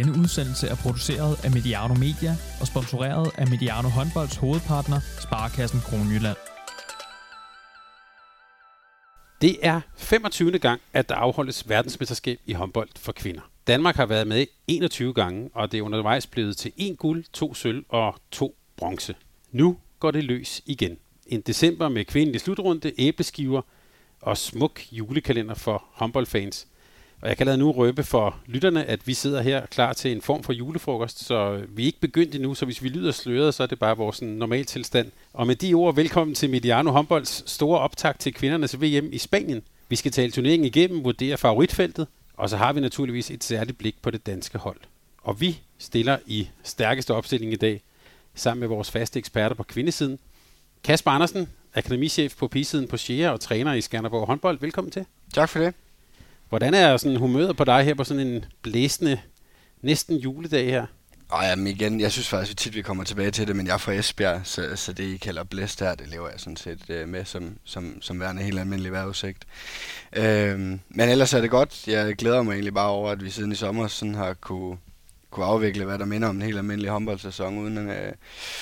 Denne udsendelse er produceret af Mediano Media og sponsoreret af Mediano Håndbolds hovedpartner, Sparkassen Kronjylland. Det er 25. gang, at der afholdes verdensmesterskab i håndbold for kvinder. Danmark har været med 21 gange, og det er undervejs blevet til en guld, to sølv og to bronze. Nu går det løs igen. En december med kvindelig slutrunde, æbleskiver og smuk julekalender for håndboldfans. Og jeg kan lade nu røbe for lytterne, at vi sidder her klar til en form for julefrokost, så vi er ikke begyndt endnu, så hvis vi lyder sløret, så er det bare vores normal tilstand. Og med de ord, velkommen til Mediano Håndbolds store optag til kvindernes VM i Spanien. Vi skal tale turneringen igennem, vurdere favoritfeltet, og så har vi naturligvis et særligt blik på det danske hold. Og vi stiller i stærkeste opstilling i dag, sammen med vores faste eksperter på kvindesiden. Kasper Andersen, akademichef på pigesiden på Shea og træner i Skanderborg håndbold. Velkommen til. Tak for det. Hvordan er sådan humøret på dig her på sådan en blæsende, næsten juledag her? Og jamen igen, jeg synes faktisk at tit, vi kommer tilbage til det, men jeg er fra Esbjerg, så, så det I kalder blæst her, det lever jeg sådan set øh, med som, som, som værende helt almindelig vejrudsigt. Øhm, men ellers er det godt. Jeg glæder mig egentlig bare over, at vi siden i sommer sådan har kunne, kunne afvikle, hvad der minder om en helt almindelig håndboldsæson, uden, øh,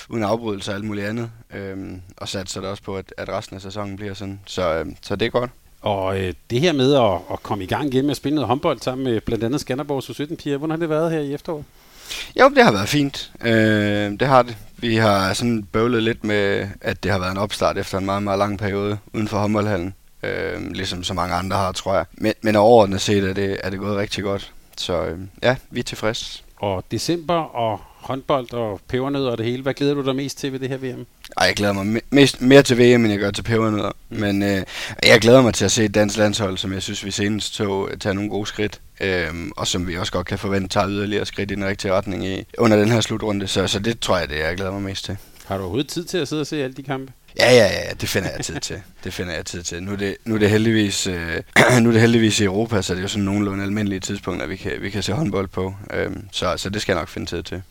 uden afbrydelse og alt muligt andet. Øhm, og satser det også på, at, at resten af sæsonen bliver sådan. Så, øh, så det er godt. Og øh, det her med at, at komme i gang igen med at spille noget håndbold sammen med blandt andet Skanderborg 17 piger, hvordan har det været her i efteråret? Jo, det har været fint. Øh, det har det. Vi har sådan bøvlet lidt med, at det har været en opstart efter en meget, meget lang periode uden for håndboldhallen. Øh, ligesom så mange andre har, tror jeg. Men, men overordnet set er det, er det gået rigtig godt. Så øh, ja, vi er tilfredse. Og december og håndbold og pebernødder og det hele. Hvad glæder du dig mest til ved det her VM? Ej, jeg glæder mig mest, mere til VM, end jeg gør til pebernødder. Mm. Men øh, jeg glæder mig til at se et dansk landshold, som jeg synes, vi senest tog, tager nogle gode skridt. Øh, og som vi også godt kan forvente tager yderligere skridt i den rigtige retning i, under den her slutrunde. Så, så det tror jeg, det er, jeg glæder mig mest til. Har du overhovedet tid til at sidde og se alle de kampe? Ja, ja, ja, det finder jeg tid til. Det finder jeg tid til. Nu er det, nu er det, heldigvis, øh, nu er det heldigvis i Europa, så det er jo sådan nogenlunde almindelige tidspunkter, vi kan, vi kan se håndbold på. Øh, så, så det skal jeg nok finde tid til.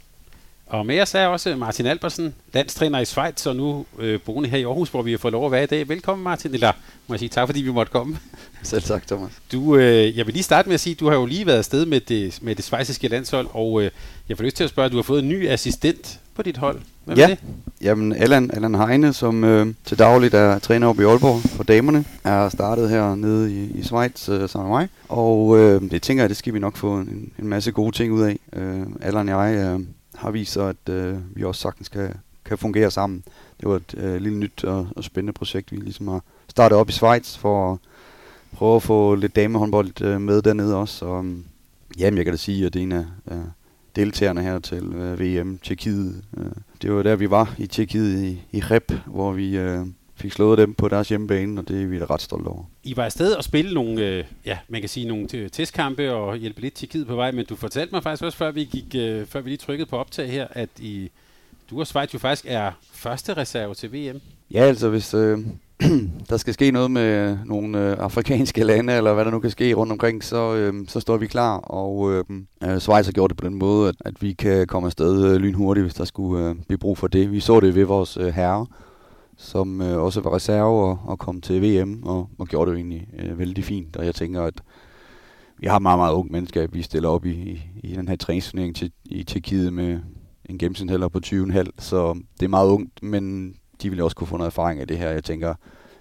Og med os er også Martin Albersen, landstræner i Schweiz, og nu øh, boende her i Aarhus, hvor vi har fået lov at være i dag. Velkommen Martin, eller må jeg sige tak, fordi vi måtte komme. Selv tak, Thomas. Du, øh, jeg vil lige starte med at sige, at du har jo lige været afsted med det, med det svejsiske landshold, og øh, jeg får lyst til at spørge, at du har fået en ny assistent på dit hold. Hvem ja, er det? jamen Allan, Allan Heine, som øh, til dagligt er træner oppe i Aalborg for damerne, er startet her nede i, i Schweiz øh, sammen med mig. Og øh, det tænker jeg, det skal vi nok få en, en masse gode ting ud af. Øh, Allan og jeg øh, har vist sig, at øh, vi også sagtens kan, kan fungere sammen. Det var et øh, lille nyt og, og spændende projekt, vi ligesom har startet op i Schweiz for at prøve at få lidt damehåndbold øh, med dernede også. Og, øhm, jamen, jeg kan da sige, at det er en af øh, deltagerne her til øh, VM Tjekkiet. Øh, det var der, vi var i Tjekkiet i, i Rep, hvor vi øh, fik slået dem på deres hjemmebane, og det er vi da ret stolte over. I var afsted og spille nogle, øh, ja, man kan sige nogle testkampe og hjælpe lidt til på vej, men du fortalte mig faktisk også, før vi, gik, øh, før vi lige trykkede på optag her, at I, du og Schweiz jo faktisk er første reserve til VM. Ja, altså hvis øh, der skal ske noget med nogle øh, afrikanske lande, eller hvad der nu kan ske rundt omkring, så, øh, så står vi klar. Og øh, øh, Schweiz har gjort det på den måde, at, at vi kan komme afsted øh, lynhurtigt, hvis der skulle øh, blive brug for det. Vi så det ved vores øh, herre, som øh, også var reserve og, og kom til VM, og, og gjorde det jo egentlig øh, vældig fint. Og jeg tænker, at vi har meget, meget ung mennesker, vi stiller op i, i, i den her træningsturnering til, i Tjekkiet med en gennemsnitshælder på 20,5, så det er meget ungt, men de vil også kunne få noget erfaring af det her. Jeg tænker,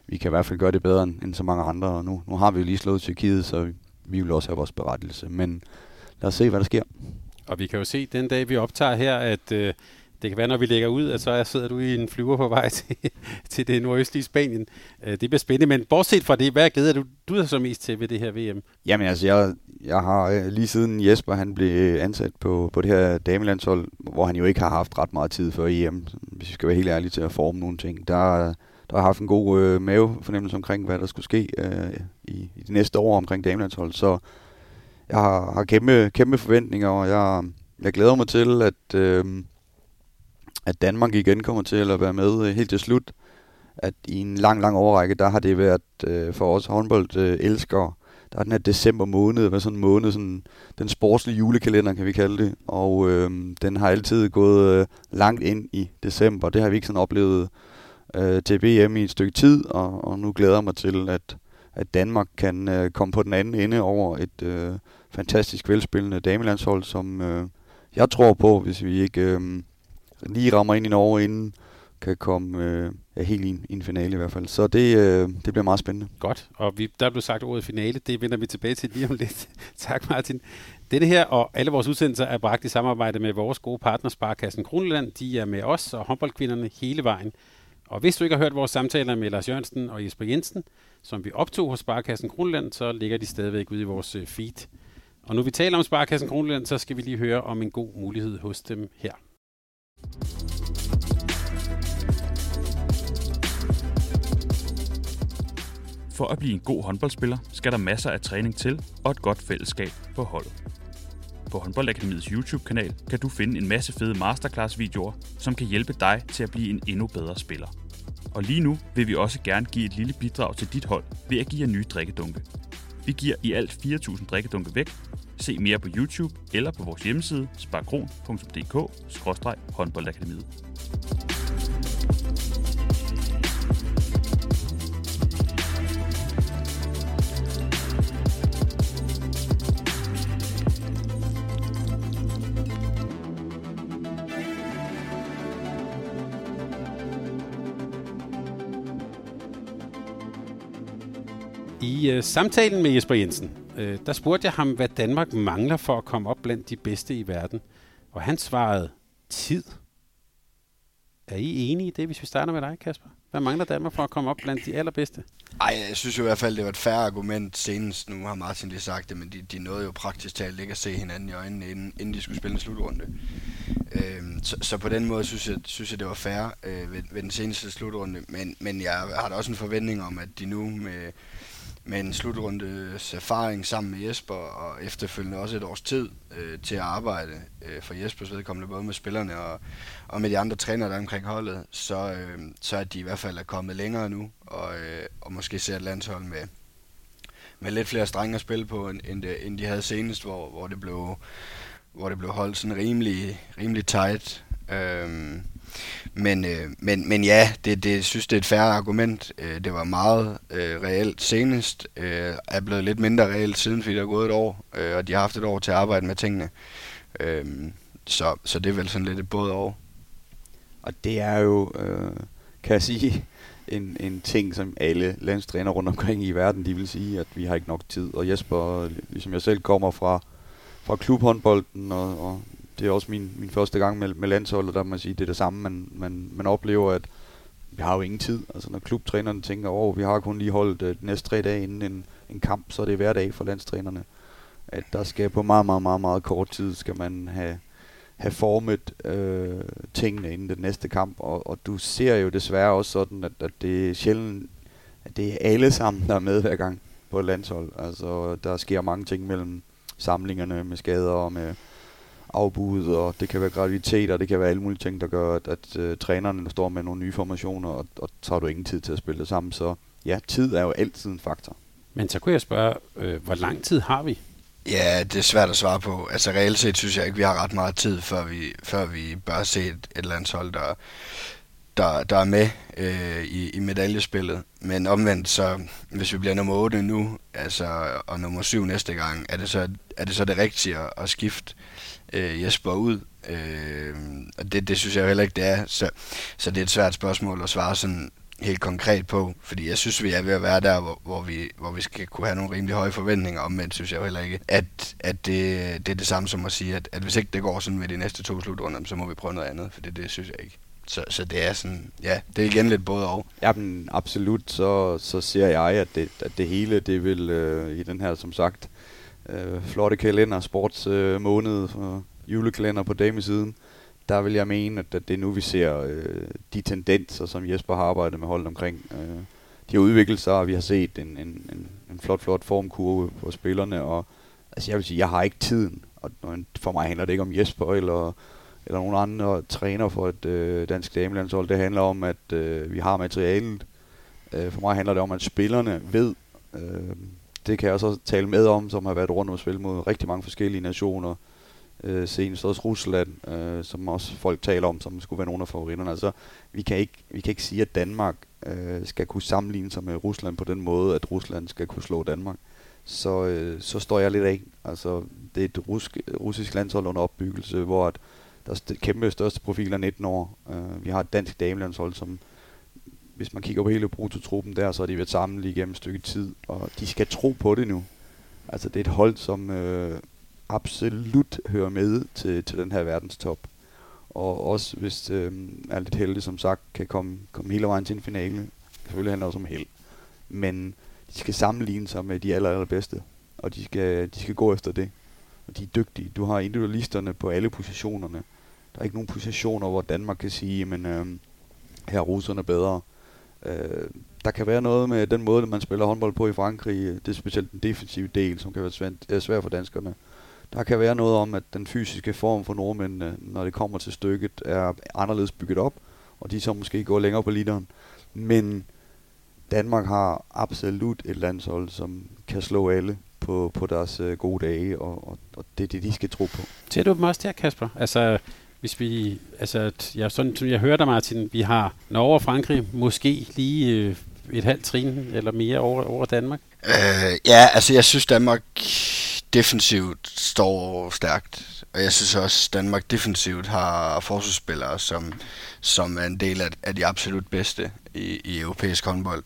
vi kan i hvert fald gøre det bedre end, end så mange andre, og nu, nu har vi jo lige slået Tyrkiet, så vi, vi vil også have vores berettelse. Men lad os se, hvad der sker. Og vi kan jo se den dag, vi optager her, at øh, det kan være, når vi lægger ud, at så sidder du i en flyver på vej til, til det nordøstlige Spanien. Øh, det bliver spændende, men bortset fra det, hvad glæder du, du er så mest til ved det her VM? Jamen altså, jeg, jeg har øh, lige siden Jesper han blev ansat på, på det her damelandshold, hvor han jo ikke har haft ret meget tid før EM, hvis vi skal være helt ærlige til at forme nogle ting, der, der har haft en god øh, mavefornemmelse omkring, hvad der skulle ske øh, i, i de næste år omkring damelandshold. Så jeg har, har kæmpe, kæmpe forventninger, og jeg, jeg glæder mig til, at, øh, at Danmark igen kommer til at være med øh, helt til slut. At i en lang, lang overrække, der har det været øh, for os håndbold øh, der er den her december måned, hvad sådan en måned, sådan den sportslige julekalender, kan vi kalde det. Og øh, den har altid gået øh, langt ind i december. Det har vi ikke sådan oplevet øh, til VM i et stykke tid, og, og nu glæder jeg mig til, at, at Danmark kan øh, komme på den anden ende over et øh, fantastisk velspillende damelandshold, som øh, jeg tror på, hvis vi ikke øh, lige rammer ind i Norge inden, kan komme øh, ja, helt i en, i en finale i hvert fald. Så det, øh, det bliver meget spændende. Godt, og vi, der blev sagt ordet finale, det vender vi tilbage til lige om lidt. tak Martin. Dette her og alle vores udsendelser er bragt i samarbejde med vores gode partner Sparkassen Kroneland. De er med os og håndboldkvinderne hele vejen. Og hvis du ikke har hørt vores samtaler med Lars Jørgensen og Jesper Jensen, som vi optog hos Sparkassen Kroneland, så ligger de stadigvæk ude i vores øh, feed. Og nu vi taler om Sparkassen Kroneland, så skal vi lige høre om en god mulighed hos dem her. For at blive en god håndboldspiller, skal der masser af træning til og et godt fællesskab på holdet. På Håndboldakademiets YouTube-kanal kan du finde en masse fede masterclass-videoer, som kan hjælpe dig til at blive en endnu bedre spiller. Og lige nu vil vi også gerne give et lille bidrag til dit hold ved at give jer nye drikkedunke. Vi giver i alt 4.000 drikkedunke væk. Se mere på YouTube eller på vores hjemmeside sparkron.dk-håndboldakademiet. I øh, samtalen med Jesper Jensen, øh, der spurgte jeg ham, hvad Danmark mangler for at komme op blandt de bedste i verden. Og han svarede, tid. Er I enige i det, hvis vi starter med dig, Kasper? Hvad mangler Danmark for at komme op blandt de allerbedste? Ej, jeg synes jo i hvert fald, det var et færre argument senest. Nu har Martin lige sagt det, men de, de nåede jo praktisk talt ikke at se hinanden i øjnene, inden, inden de skulle spille en slutrunde. Øhm, så, så på den måde synes jeg, synes jeg det var fair øh, ved, ved den seneste slutrunde. Men, men jeg har da også en forventning om, at de nu med, med en slutrundes erfaring sammen med Jesper, og efterfølgende også et års tid øh, til at arbejde øh, for Jespers vedkommende, både med spillerne og, og med de andre trænere, der er omkring holdet, så, øh, så er de i hvert fald er kommet længere nu, og, øh, og måske ser et landshold med, med lidt flere strenge at spille på, end, end, øh, end de havde senest, hvor, hvor, det blev, hvor det blev holdt sådan rimelig, rimelig tight. Øh, men, øh, men, men ja, det, det synes det er et færre argument. Øh, det var meget øh, reelt senest, øh, er blevet lidt mindre reelt siden, fordi der er gået et år, øh, og de har haft et år til at arbejde med tingene. Øh, så, så det er vel sådan lidt et både år. Og det er jo, øh, kan jeg sige, en, en ting, som alle landstræner rundt omkring i verden, de vil sige, at vi har ikke nok tid. Og Jesper, ligesom jeg selv, kommer fra, fra klubhåndbolden, og, og det er også min, min første gang med, med landsholdet, der må man sige, det er det samme, man, man, man oplever, at vi har jo ingen tid. Altså når klubtrænerne tænker, åh, oh, vi har kun lige holdt uh, de næste tre dage inden en, en kamp, så er det hver dag for landstrænerne. At der skal på meget, meget, meget, meget kort tid, skal man have, have formet øh, tingene inden den næste kamp. Og, og du ser jo desværre også sådan, at, at det er sjældent, at det er alle sammen, der er med hver gang på et landshold. Altså der sker mange ting mellem samlingerne med skader og med afbud, og det kan være graviditet, og det kan være alle mulige ting, der gør, at, at uh, trænerne står med nogle nye formationer, og, og så har du ingen tid til at spille det sammen. Så ja, tid er jo altid en faktor. Men så kunne jeg spørge, øh, hvor lang tid har vi? Ja, det er svært at svare på. Altså reelt set synes jeg ikke, vi har ret meget tid, før vi, før vi bør se et, et landshold, der, der, der er med øh, i, i medaljespillet. Men omvendt, så hvis vi bliver nummer 8 nu, altså, og nummer 7 næste gang, er det så, er det, så det rigtige at, at skifte øh, øh, Jesper ud? Øh, og det, det synes jeg jo heller ikke, det er. Så, så det er et svært spørgsmål at svare sådan helt konkret på, fordi jeg synes, vi er ved at være der, hvor, hvor, vi, hvor vi skal kunne have nogle rimelig høje forventninger om, men synes jeg jo heller ikke, at, at det, det er det samme som at sige, at, at hvis ikke det går sådan med de næste to slutrunder, så må vi prøve noget andet, for det, det synes jeg ikke. Så, så det er sådan, ja, det er igen lidt både og. Ja, men absolut, så, så ser jeg, at det, at det hele, det vil øh, i den her, som sagt, øh, flotte kalender, sports øh, måned, og julekalender på damesiden, der vil jeg mene, at, at det er nu, vi ser øh, de tendenser, som Jesper har arbejdet med holdet omkring. Øh, de har udviklet sig, og vi har set en, en, en, en flot, flot formkurve på spillerne, og altså jeg vil sige, jeg har ikke tiden, og for mig handler det ikke om Jesper eller eller nogen andre træner for et øh, dansk damelandshold. Det handler om, at øh, vi har materialet. Øh, for mig handler det om, at spillerne ved, øh, det kan jeg også tale med om, som har været rundt og spillet mod rigtig mange forskellige nationer. Øh, senest også Rusland, øh, som også folk taler om, som skulle være nogle af favoritterne. Altså, vi kan ikke, vi kan ikke sige, at Danmark øh, skal kunne sammenligne sig med Rusland på den måde, at Rusland skal kunne slå Danmark. så, øh, så står jeg lidt af. Altså, det er et rusk, russisk landshold under opbyggelse, hvor at der er kæmpe største profiler 19 år. Øh, vi har et dansk damelandshold, som hvis man kigger på hele brutotruppen der, så er de været sammen lige gennem et stykke tid, og de skal tro på det nu. Altså det er et hold, som øh, absolut hører med til, til den her verdenstop. Og også hvis øh, er lidt heldig, som sagt, kan komme, komme hele vejen til en finale. Selvfølgelig handler det også om held. Men de skal sammenligne sig med de aller, allerbedste. Og de skal, de skal gå efter det. Og de er dygtige. Du har individualisterne på alle positionerne. Der er ikke nogen positioner, hvor Danmark kan sige, men øh, her er russerne bedre. Øh, der kan være noget med den måde, man spiller håndbold på i Frankrig. Det er specielt den defensive del, som kan være svært, er svær for danskerne. Der kan være noget om, at den fysiske form for nordmændene, når det kommer til stykket, er anderledes bygget op, og de så måske går længere på literen. Men Danmark har absolut et landshold, som kan slå alle på, på deres øh, gode dage, og, og, og det er det, de skal tro på. Ser du dem også der, Kasper? Altså, hvis vi, altså, jeg, sådan, som jeg hørte dig, Martin, vi har Norge og Frankrig måske lige øh, et halvt trin eller mere over, over Danmark? Øh, ja, altså jeg synes Danmark defensivt står stærkt. Og jeg synes også, Danmark defensivt har forsvarsspillere, som, som er en del af, af de absolut bedste i, i europæisk håndbold.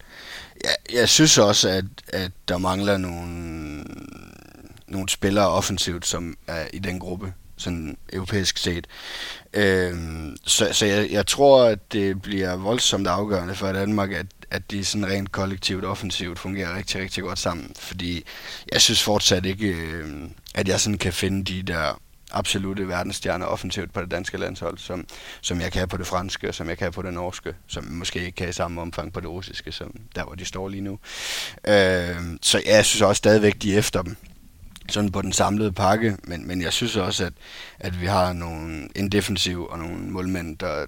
Jeg, jeg synes også, at, at der mangler nogle, nogle spillere offensivt, som er i den gruppe sådan europæisk set. Øhm, så så jeg, jeg tror, at det bliver voldsomt afgørende for Danmark, at, at de sådan rent kollektivt offensivt fungerer rigtig, rigtig godt sammen. Fordi jeg synes fortsat ikke, øh, at jeg sådan kan finde de der absolute verdensstjerner offensivt på det danske landshold, som, som jeg kan på det franske, og som jeg kan på det norske, som måske ikke kan i samme omfang på det russiske, som der hvor de står lige nu. Øh, så jeg synes også stadigvæk, de er efter dem sådan på den samlede pakke, men, men jeg synes også, at, at vi har nogle, en defensiv og nogle målmænd, der,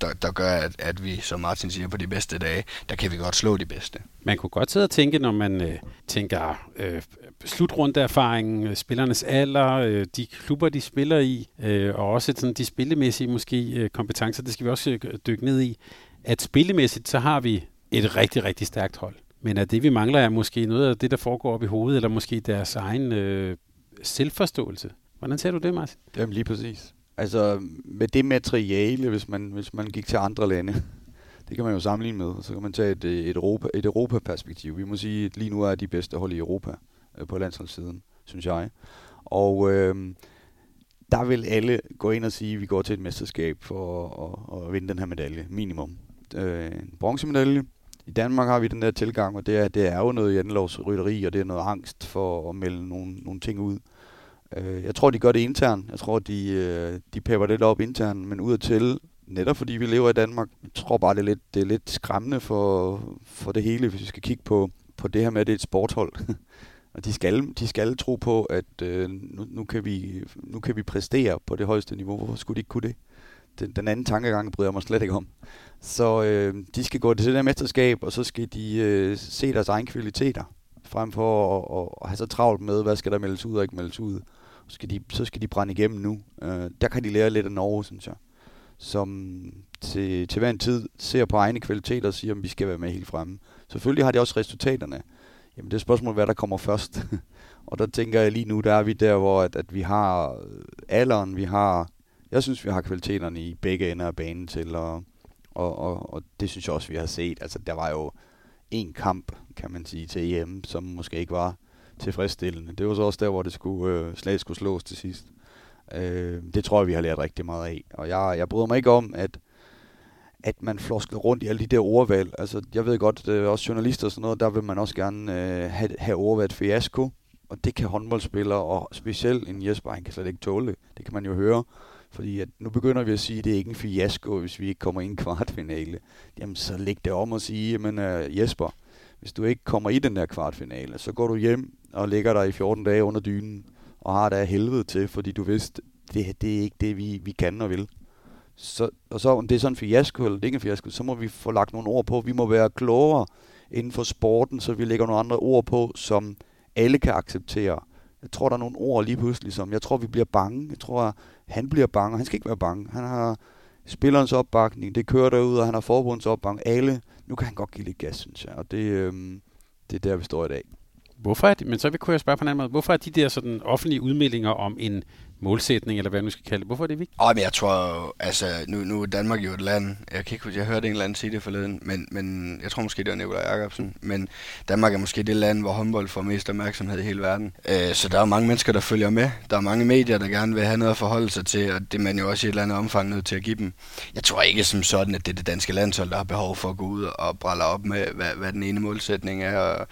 der, der gør, at, at vi, som Martin siger, på de bedste dage, der kan vi godt slå de bedste. Man kunne godt sidde og tænke, når man øh, tænker øh, slutrundeerfaringen, øh, spillernes alder, øh, de klubber, de spiller i, øh, og også sådan de spillemæssige måske øh, kompetencer, det skal vi også øh, dykke ned i, at spillemæssigt, så har vi et rigtig, rigtig stærkt hold. Men at det, vi mangler, er måske noget af det, der foregår op i hovedet, eller måske deres egen øh, selvforståelse. Hvordan ser du det, Martin? Jamen lige præcis. Altså med det materiale, hvis man, hvis man gik til andre lande, det kan man jo sammenligne med. Så kan man tage et, et, Europa, et Europa-perspektiv. Vi må sige, at lige nu er de bedste hold i Europa øh, på landsholdssiden, synes jeg. Og øh, der vil alle gå ind og sige, at vi går til et mesterskab for at, at, at vinde den her medalje, minimum. Øh, en bronzemedalje, i Danmark har vi den der tilgang, og det er, det er jo noget jantelovsrytteri, og det er noget angst for at melde nogle, nogle ting ud. Øh, jeg tror, de gør det internt. Jeg tror, de, øh, de pepper lidt op internt, men ud til, netop fordi vi lever i Danmark, jeg tror bare, det er lidt, det er lidt skræmmende for, for det hele, hvis vi skal kigge på, på det her med, at det er et sporthold. og de skal, de skal tro på, at øh, nu, nu, kan vi, nu kan vi præstere på det højeste niveau. Hvorfor skulle de ikke kunne det? Den, den anden tankegang bryder jeg mig slet ikke om. Så øh, de skal gå til det der mesterskab, og så skal de øh, se deres egne kvaliteter, frem for at, at, at have så travlt med, hvad skal der meldes ud og ikke meldes ud. Så skal de, så skal de brænde igennem nu. Øh, der kan de lære lidt af Norge, synes jeg. Som til, til hver en tid ser på egne kvaliteter og siger, at vi skal være med helt fremme. Selvfølgelig har de også resultaterne. Jamen det er spørgsmålet, hvad der kommer først. og der tænker jeg lige nu, der er vi der, hvor at, at vi har alderen, vi har... Jeg synes, vi har kvaliteterne i begge ender af banen til og, og, og, og det synes jeg også, vi har set. Altså, der var jo en kamp, kan man sige, til EM, som måske ikke var tilfredsstillende. Det var så også der, hvor det skulle, øh, slaget skulle slås til sidst. Øh, det tror jeg, vi har lært rigtig meget af. Og jeg, jeg bryder mig ikke om, at, at man floskler rundt i alle de der ordvalg. Altså, jeg ved godt, er også journalister og sådan noget, der vil man også gerne øh, have, have ordvalget fiasko. Og det kan håndboldspillere, og specielt en Jesper, han kan slet ikke tåle det. Det kan man jo høre. Fordi at nu begynder vi at sige, at det er ikke en fiasko, hvis vi ikke kommer i en kvartfinale. Jamen så læg det om og sige, jamen uh, Jesper, hvis du ikke kommer i den der kvartfinale, så går du hjem og ligger der i 14 dage under dynen, og har det helvede til, fordi du vidste, det, det er ikke det, vi, vi kan og vil. Så, og så om det er sådan en fiasko, eller det er ikke en fiasko, så må vi få lagt nogle ord på. Vi må være klogere inden for sporten, så vi lægger nogle andre ord på, som alle kan acceptere. Jeg tror, der er nogle ord lige pludselig, som jeg tror, vi bliver bange. Jeg tror, han bliver bange, han skal ikke være bange. Han har spillerens opbakning, det kører derud, og han har forbundets opbakning. Alle, nu kan han godt give lidt gas, synes jeg. Og det, øhm, det er der, vi står i dag. Hvorfor er de, men så vil kunne jeg spørge på en anden måde, hvorfor er de der sådan offentlige udmeldinger om en målsætning, eller hvad man skal kalde det, hvorfor er det vigtigt? Oh, men jeg tror, altså, nu, nu er Danmark jo et land, jeg kan ikke huske, jeg hørte en eller anden sige det forleden, men, men jeg tror måske, det var Nikolaj Jacobsen, men Danmark er måske det land, hvor håndbold får mest opmærksomhed i hele verden. Øh, så der er mange mennesker, der følger med. Der er mange medier, der gerne vil have noget at forholde sig til, og det er man jo også i et eller andet omfang nødt til at give dem. Jeg tror ikke som sådan, at det er det danske landshold, der har behov for at gå ud og brælle op med, hvad, hvad den ene målsætning er. Og,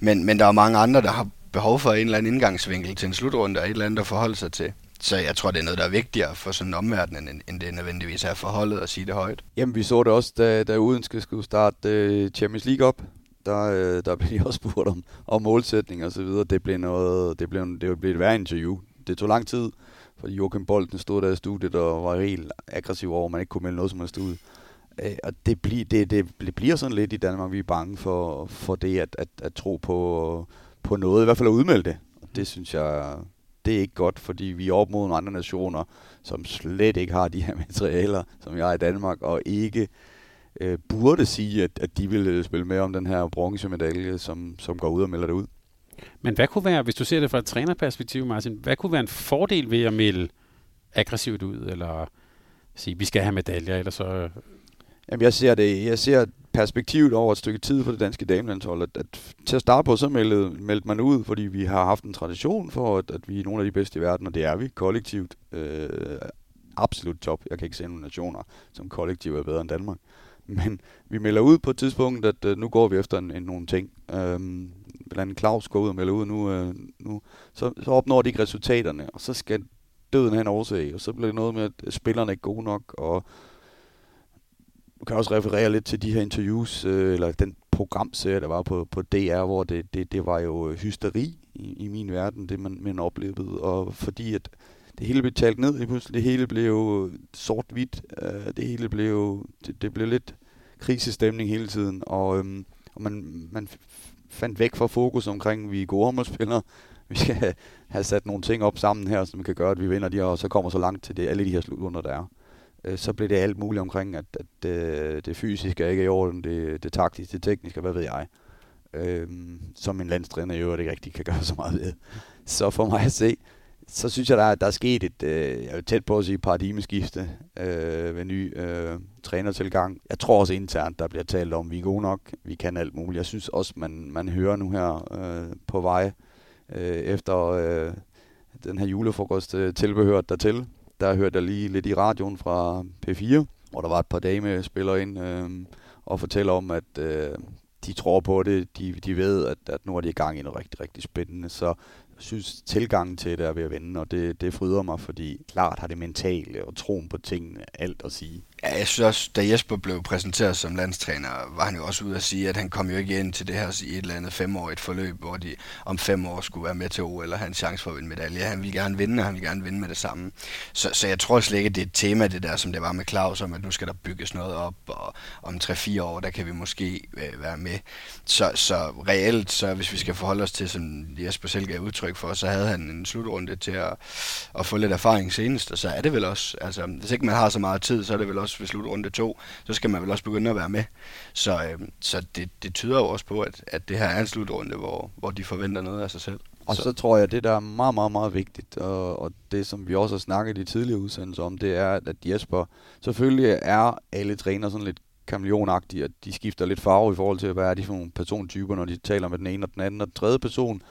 men, men der er mange andre, der har behov for en eller anden indgangsvinkel til en slutrunde, og et eller andet at forholde sig til. Så jeg tror, det er noget, der er vigtigere for sådan en omverden, end, end det nødvendigvis er forholdet at sige det højt. Jamen, vi så det også, da, da Udenske skulle starte uh, Champions League op. Der, uh, der blev de også spurgt om, om målsætning og så videre. Det blev, noget, det blev, det blev et værre interview. Det tog lang tid, fordi Joachim Bolten stod der i studiet og var helt aggressiv over, at man ikke kunne melde noget som helst ud. Uh, og det, bli, det, det, det bliver sådan lidt i Danmark, vi er bange for, for det at, at, at tro på, på noget, i hvert fald at udmelde det. Og det synes jeg, det er ikke godt, fordi vi er op mod nogle andre nationer, som slet ikke har de her materialer, som jeg har i Danmark, og ikke øh, burde sige, at, at de vil spille med om den her bronzemedalje, som, som går ud og melder det ud. Men hvad kunne være, hvis du ser det fra et trænerperspektiv, Martin, hvad kunne være en fordel ved at melde aggressivt ud, eller sige, vi skal have medaljer, eller så... Jamen, jeg ser det, jeg ser perspektivet over et stykke tid for det danske damelandshold, at, at til at starte på, så meldte, meldte man ud, fordi vi har haft en tradition for, at, at vi er nogle af de bedste i verden, og det er vi kollektivt. Øh, absolut top. Jeg kan ikke se nogen nationer, som kollektiv er bedre end Danmark. Men vi melder ud på et tidspunkt, at øh, nu går vi efter en, en nogle ting. Øhm, blandt andet Claus går ud og melder ud nu, Øh, nu så, så opnår de ikke resultaterne, og så skal døden have en årsag, og så bliver det noget med, at spillerne er ikke gode nok, og kan også referere lidt til de her interviews, øh, eller den programserie, der var på, på DR, hvor det, det, det var jo øh, hysteri i, i min verden, det man, man oplevede. Og fordi at det hele blev talt ned, det, pludselig, det hele blev sort-hvidt, øh, det hele blev, det, det blev lidt krisestemning hele tiden, og, øhm, og man, man fandt væk fra fokus omkring, vi er gode håndboldspillere, vi skal have, have sat nogle ting op sammen her, som kan gøre, at vi vinder de her, og så kommer så langt til det, alle de her slutrunder, der er øh, så blev det alt muligt omkring, at, at øh, det fysiske er ikke i orden, det, det taktiske, det tekniske, hvad ved jeg. Øh, som en landstræner i øvrigt ikke rigtig kan gøre så meget ved. Så for mig at se, så synes jeg, der er, der er sket et, øh, jeg er tæt på at sige, paradigmeskifte øh, ved ny øh, trænertilgang. Jeg tror også internt, der bliver talt om, vi er gode nok, vi kan alt muligt. Jeg synes også, man, man hører nu her øh, på vej øh, efter øh, den her julefrokost øh, tilbehørt dertil, der hørte jeg lige lidt i radioen fra P4, hvor der var et par dame spiller ind øh, og fortæller om, at øh, de tror på det, de, de ved, at, at nu er de i gang i noget rigtig, rigtig spændende. Så jeg synes, tilgangen til det er ved at vende, og det, det fryder mig, fordi klart har det mentale og troen på tingene alt at sige. Ja, jeg synes også, da Jesper blev præsenteret som landstræner, var han jo også ude at sige, at han kom jo ikke ind til det her i et eller andet femårigt forløb, hvor de om fem år skulle være med til OL eller have en chance for at vinde medalje. Han ville gerne vinde, og han ville gerne vinde med det samme. Så, så jeg tror slet ikke, at det er et tema, det der, som det var med Claus, om at nu skal der bygges noget op, og om 3-4 år, der kan vi måske øh, være med. Så, så reelt, så hvis vi skal forholde os til, som Jesper selv gav udtryk for, så havde han en slutrunde til at, at få lidt erfaring senest, og så er det vel også, altså hvis ikke man har så meget tid, så er det vel også også ved slutrunde 2, så skal man vel også begynde at være med. Så, øh, så det, det tyder jo også på, at, at det her er en slutrunde, hvor, hvor de forventer noget af sig selv. Og så, så tror jeg, at det, der er meget, meget, meget vigtigt, og, og det, som vi også har snakket i tidligere udsendelser om, det er, at Jesper, selvfølgelig er alle træner sådan lidt kameleonagtige, at de skifter lidt farve i forhold til, hvad er de for nogle persontyper, når de taler med den ene og den anden og den tredje person.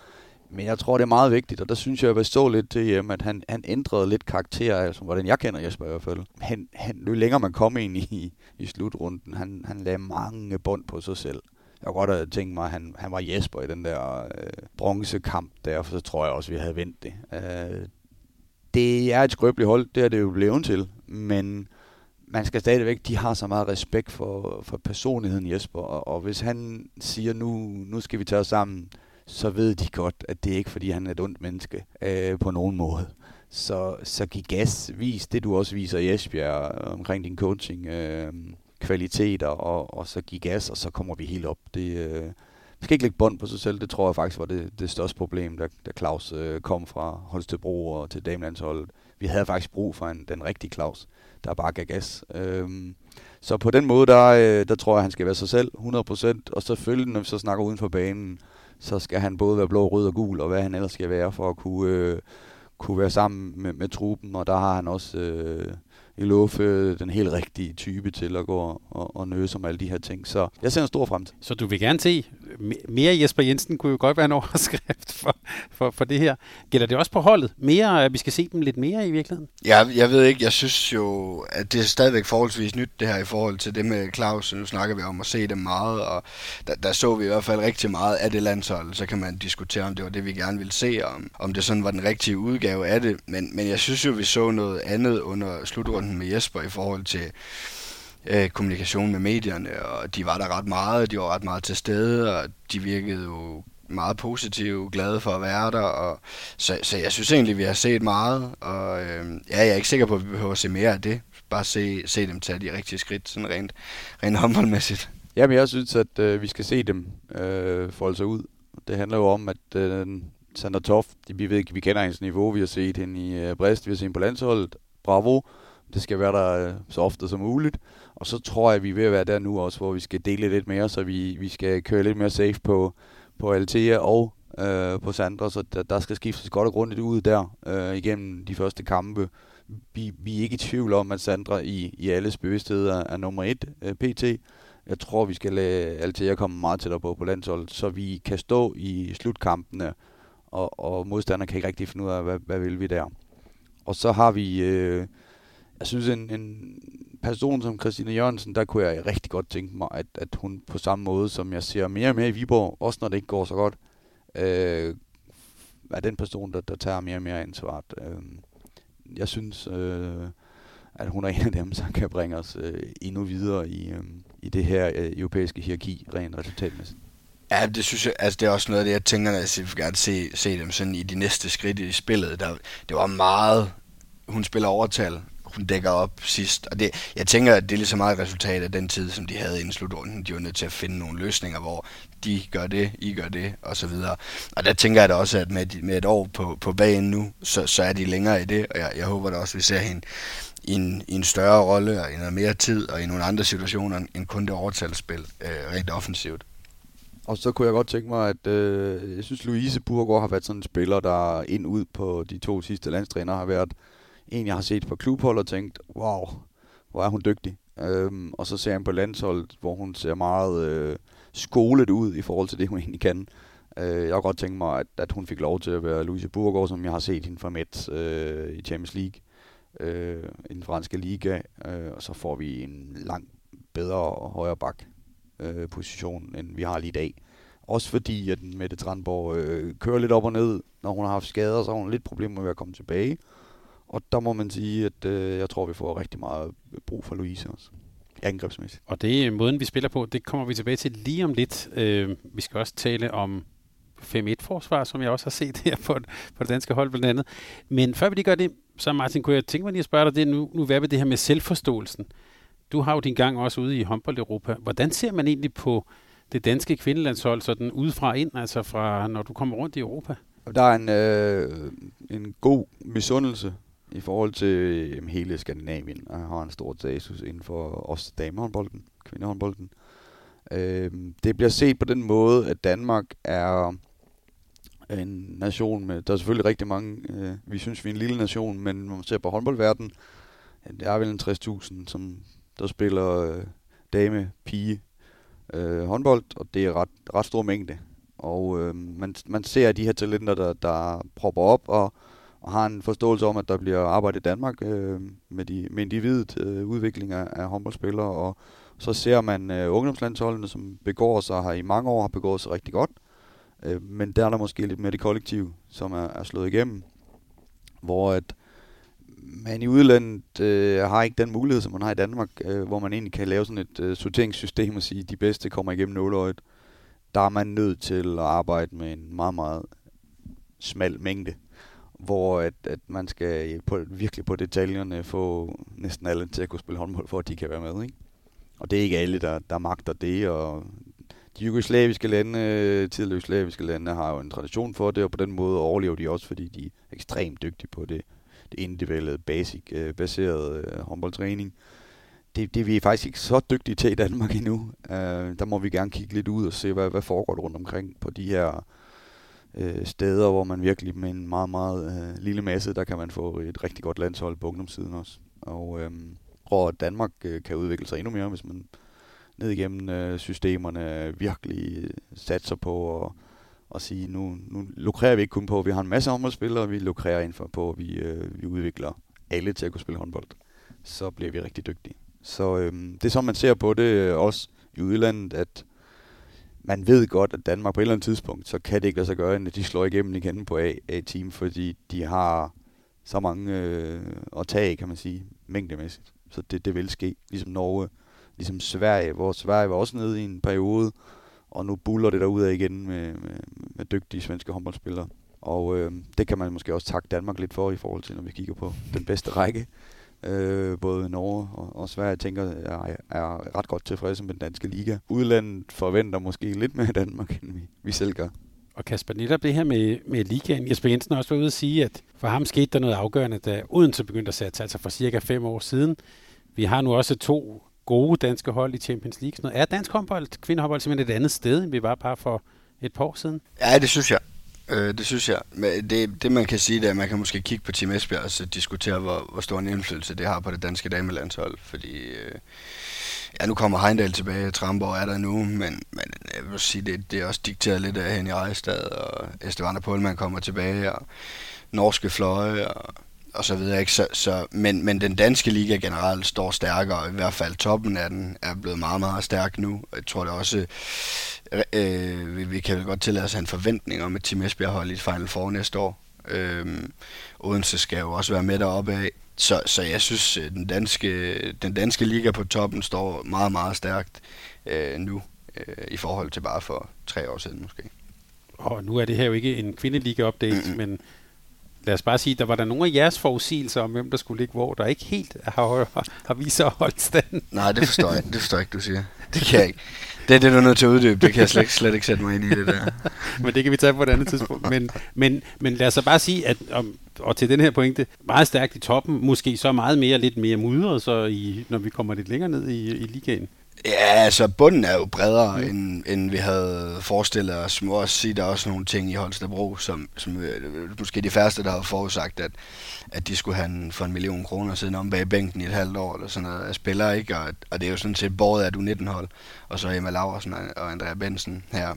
Men jeg tror, det er meget vigtigt, og der synes jeg, at jeg så lidt til hjemme, at han, han ændrede lidt karakter, altså hvordan jeg kender Jesper i hvert fald. Han, han, jo længere man kom ind i, i slutrunden, han, han lagde mange bånd på sig selv. Jeg kunne godt have tænkt mig, at han, han var Jesper i den der øh, bronzekamp der, for så tror jeg også, at vi havde vendt det. Øh, det er et skrøbeligt hold, det er det jo blevet til, men man skal stadigvæk, de har så meget respekt for, for personligheden Jesper, og, og hvis han siger, nu, nu skal vi tage os sammen, så ved de godt, at det er ikke fordi, han er et ondt menneske øh, på nogen måde. Så, så giv gas. Vis det, du også viser i Esbjerg omkring din coaching. Øh, kvaliteter, og, og så giv gas, og så kommer vi helt op. Det, øh, man skal ikke lægge bånd på sig selv. Det tror jeg faktisk var det, det største problem, da, da Claus øh, kom fra Holstebro og til damelandsholdet. Vi havde faktisk brug for en, den rigtige Claus, der bare gav gas. Øh, så på den måde, der, øh, der tror jeg, han skal være sig selv 100%. Og selvfølgelig, når vi så snakker uden for banen, så skal han både være blå, rød og gul, og hvad han ellers skal være for at kunne, øh, kunne være sammen med, med truppen, og der har han også øh, i Luffe den helt rigtige type til at gå og, og nøse om alle de her ting. Så jeg ser en stor fremtid. Så du vil gerne se mere Jesper Jensen kunne jo godt være en overskrift for, for, for det her. Gælder det også på holdet? Mere, at vi skal se dem lidt mere i virkeligheden? Ja, jeg ved ikke. Jeg synes jo, at det er stadigvæk forholdsvis nyt det her i forhold til det med Claus. Nu snakker vi om at se dem meget, og der, der så vi i hvert fald rigtig meget af det landshold. Så kan man diskutere, om det var det, vi gerne ville se, om, om det sådan var den rigtige udgave af det. Men, men jeg synes jo, vi så noget andet under slutrunden med Jesper i forhold til øh, kommunikation med medierne, og de var der ret meget, de var ret meget til stede, og de virkede jo meget positive, glade for at være der, og så, så jeg synes egentlig, vi har set meget, og øh, ja, jeg er ikke sikker på, at vi behøver at se mere af det. Bare se, se dem tage de rigtige skridt, sådan rent, rent håndboldmæssigt. Jamen, jeg synes, at øh, vi skal se dem øh, folde sig ud. Det handler jo om, at øh, Sander Toft, vi ved vi kender hendes niveau, vi har set hende i øh, Brest, vi har set hende på landsholdet, bravo, det skal være der øh, så ofte som muligt. Og så tror jeg, at vi er ved at være der nu også, hvor vi skal dele lidt mere, så vi, vi skal køre lidt mere safe på, på Altea og øh, på Sandra, så der, der skal skiftes godt og grundigt ud der øh, igennem de første kampe. Vi, vi er ikke i tvivl om, at Sandra i, i alles bevidsthed er, er nummer et øh, pt. Jeg tror, vi skal lade Altea komme meget tættere på på landsholdet, så vi kan stå i slutkampene, og, og modstanderne kan ikke rigtig finde ud af, hvad, hvad vil vi der. Og så har vi... Øh, jeg synes, en, en person som Christina Jørgensen, der kunne jeg rigtig godt tænke mig, at, at hun på samme måde, som jeg ser mere og mere i Viborg, også når det ikke går så godt, øh, er den person, der, der tager mere og mere ansvar. Øh, jeg synes, øh, at hun er en af dem, som kan bringe os øh, endnu videre i, øh, i det her øh, europæiske hierarki, rent resultatmæssigt. Ja, det synes jeg, altså det er også noget af det, jeg tænker, at jeg vil gerne se, se dem sådan i de næste skridt i spillet. Der, det var meget, hun spiller overtal, hun dækker op sidst. Og det, jeg tænker, at det er lige så meget et resultat af den tid, som de havde inden slutrunden. De var nødt til at finde nogle løsninger, hvor de gør det, I gør det, og så videre. Og der tænker jeg da også, at med, med et år på, på banen nu, så, så er de længere i det, og jeg, jeg håber da også, at vi ser hende i en, i en større rolle, og i noget mere tid, og i nogle andre situationer, end kun det overtalsspil, øh, rent offensivt. Og så kunne jeg godt tænke mig, at øh, jeg synes, Louise Burgård har været sådan en spiller, der ind ud på de to sidste landstræner har været en, jeg har set på klubhold og tænkt, wow, hvor er hun dygtig. Øhm, og så ser jeg på landsholdet, hvor hun ser meget øh, skolet ud i forhold til det, hun egentlig kan. Øh, jeg har godt tænkt mig, at, at hun fik lov til at være Louise Burgård, som jeg har set hende fra Mets øh, i Champions League, øh, i den franske liga, øh, og så får vi en langt bedre og højere bak øh, position, end vi har lige i dag. Også fordi, at Mette Tranborg øh, kører lidt op og ned. Når hun har haft skader, så har hun lidt problemer med at komme tilbage. Og der må man sige, at øh, jeg tror, vi får rigtig meget brug for Louise også. Angrebsmæssigt. Og det er måden, vi spiller på. Det kommer vi tilbage til lige om lidt. Øh, vi skal også tale om 5-1-forsvar, som jeg også har set her på, på det danske hold blandt andet. Men før vi lige gør det, så Martin, kunne jeg tænke mig lige at spørge dig det nu, nu hvad ved det her med selvforståelsen? Du har jo din gang også ude i håndbold Europa. Hvordan ser man egentlig på det danske kvindelandshold sådan udefra ind, altså fra når du kommer rundt i Europa? Der er en, øh, en god misundelse i forhold til jamen, hele Skandinavien, og har en stor status inden for også damehåndbolden, kvindehåndbolden. Øh, det bliver set på den måde, at Danmark er en nation med, der er selvfølgelig rigtig mange, øh, vi synes vi er en lille nation, men når man ser på håndboldverdenen, der er vel en 60.000, som der spiller øh, dame, pige, øh, håndbold, og det er ret, ret stor mængde. Og øh, man, man ser de her talenter, der, der propper op, og og har en forståelse om, at der bliver arbejdet i Danmark øh, med, de, med individet øh, udvikling af, af håndboldspillere, og så ser man øh, ungdomslandsholdene, som begår sig, har i mange år har begået sig rigtig godt, øh, men der er der måske lidt mere det kollektiv, som er, er slået igennem, hvor at man i udlandet øh, har ikke den mulighed, som man har i Danmark, øh, hvor man egentlig kan lave sådan et øh, sorteringssystem og sige, at de bedste kommer igennem nåløjet. Der er man nødt til at arbejde med en meget, meget smal mængde hvor at, at man skal på, virkelig på detaljerne få næsten alle til at kunne spille håndbold, for at de kan være med. Ikke? Og det er ikke alle, der, der magter det, og de jugoslaviske lande, øh, tidligere jugoslaviske lande, har jo en tradition for det, og på den måde overlever de også, fordi de er ekstremt dygtige på det, det individuelle, basic-baserede øh, uh, øh, håndboldtræning. det, det er vi faktisk ikke så dygtige til i Danmark endnu. Øh, der må vi gerne kigge lidt ud og se, hvad, hvad foregår rundt omkring på de her øh, steder, hvor man virkelig med en meget, meget øh, lille masse, der kan man få et rigtig godt landshold på ungdomssiden også. Og øh, tror, at Danmark øh, kan udvikle sig endnu mere, hvis man ned igennem øh, systemerne virkelig øh, satser på at, og sige, nu, nu lukrerer vi ikke kun på, at vi har en masse håndboldspillere, vi lukrerer ind for på, at vi, øh, vi udvikler alle til at kunne spille håndbold. Så bliver vi rigtig dygtige. Så øh, det er sådan, man ser på det øh, også i udlandet, at man ved godt, at Danmark på et eller andet tidspunkt, så kan det ikke lade sig gøre, at de slår igennem igen på A-team, fordi de har så mange øh, at tage kan man sige, mængdemæssigt. Så det, det vil ske, ligesom Norge, ligesom Sverige, hvor Sverige var også nede i en periode, og nu buller det af igen med, med, med dygtige svenske håndboldspillere. Og øh, det kan man måske også takke Danmark lidt for i forhold til, når vi kigger på den bedste række. Øh, både Norge og, og Sverige tænker, er, er ret godt tilfredse med den danske liga. Udlandet forventer måske lidt mere Danmark, end vi, vi selv gør. Og Kasper, netop det her med, med ligaen. Jesper Jensen har også været ude at sige, at for ham skete der noget afgørende, da Odense begyndte at sætte altså for cirka fem år siden. Vi har nu også to gode danske hold i Champions League. Noget. Er dansk håndbold, kvindehåndbold simpelthen et andet sted, end vi var bare for et par år siden? Ja, det synes jeg. Øh, det synes jeg. Men det, det man kan sige, det er, at man kan måske kigge på Team Esbjerg og så diskutere, hvor, hvor stor en indflydelse det har på det danske damelandshold. Fordi, øh, ja, nu kommer Heindal tilbage, Tramborg er der nu, men, men jeg vil sige, det, det er også dikteret lidt af Henny Rejstad, og Esteban Polman kommer tilbage, og norske fløje, og og så videre. Ikke? Så, så, men, men den danske liga generelt står stærkere, i hvert fald toppen af den er blevet meget, meget stærk nu. Jeg tror det også, øh, vi, vi kan vel godt tillade os en forventning om, at Team Esbjerg holder i Final Four næste år. Øh, Odense skal jo også være med deroppe af. Så, så jeg synes, den danske, den danske liga på toppen står meget, meget stærkt øh, nu, øh, i forhold til bare for tre år siden måske. Og nu er det her jo ikke en kvindeliga-update, mm-hmm. men lad os bare sige, der var der nogle af jeres forudsigelser om, hvem der skulle ligge hvor, der ikke helt har, har vist sig at holde stand. Nej, det forstår jeg. Det forstår jeg ikke, du siger. Det kan jeg ikke. Det er det, du er nødt til at uddybe. Det kan jeg slet, slet ikke sætte mig ind i det der. men det kan vi tage på et andet tidspunkt. Men, men, men lad os så bare sige, at om, og til den her pointe, meget stærkt i toppen, måske så meget mere, lidt mere mudret, så i, når vi kommer lidt længere ned i, i ligaen. Ja, altså bunden er jo bredere, mm. end, end vi havde forestillet os. Må også sige, der er også nogle ting i Holstebro, som, som øh, måske de færreste, der har forudsagt, at, at de skulle have en, for en million kroner siden om bag bænken i et halvt år, eller sådan noget, af spillere, ikke? Og, og det er jo sådan set båret af U19-hold, og så Emma Laversen og Andrea Bensen her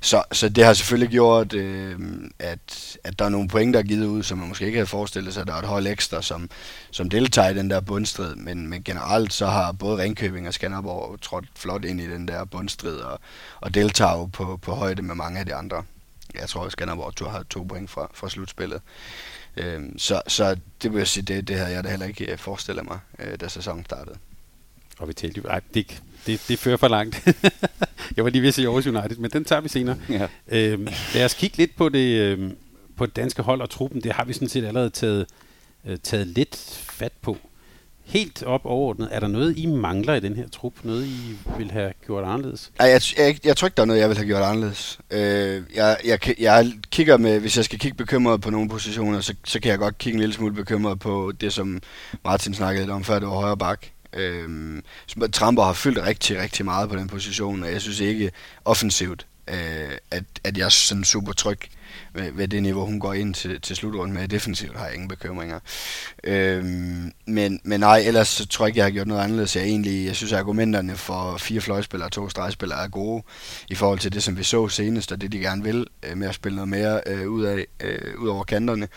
så, så det har selvfølgelig gjort, øh, at, at der er nogle point, der er givet ud, som man måske ikke havde forestillet sig. Der er et hold ekstra, som, som deltager i den der bundstrid, men, men generelt så har både Ringkøbing og Skanderborg trådt flot ind i den der bundstrid, og, og deltager jo på, på højde med mange af de andre. Jeg tror, at Skanderborg har to point fra, fra slutspillet. Øh, så, så det vil jeg sige, det, det havde jeg da heller ikke øh, forestillet mig, øh, da sæsonen startede. Og vi talte jo, det, det, det fører for langt. jeg var lige ved at sige Aarhus United, men den tager vi senere. Ja. Øhm, lad os kigge lidt på det, øhm, på det danske hold og truppen. Det har vi sådan set allerede taget, øh, taget lidt fat på. Helt op overordnet, er der noget, I mangler i den her trup? Noget, I vil have gjort anderledes? Nej, jeg, jeg, jeg tror ikke, der er noget, jeg vil have gjort anderledes. Øh, jeg, jeg, jeg kigger med, hvis jeg skal kigge bekymret på nogle positioner, så, så kan jeg godt kigge en lille smule bekymret på det, som Martin snakkede lidt om før, det var højre bak. Øhm, Tramper har fyldt rigtig, rigtig meget på den position, og jeg synes ikke offensivt, øh, at, at jeg er sådan super tryg ved, ved det niveau, hun går ind til, til slutrunden med. Defensivt har jeg ingen bekymringer. Øhm, men, men nej, ellers så tror jeg ikke, jeg har gjort noget anderledes. Jeg, egentlig, jeg synes, at argumenterne for fire fløjspillere og to stregspillere er gode i forhold til det, som vi så senest, og det de gerne vil øh, med at spille noget mere øh, ud, af, øh, ud over kanterne.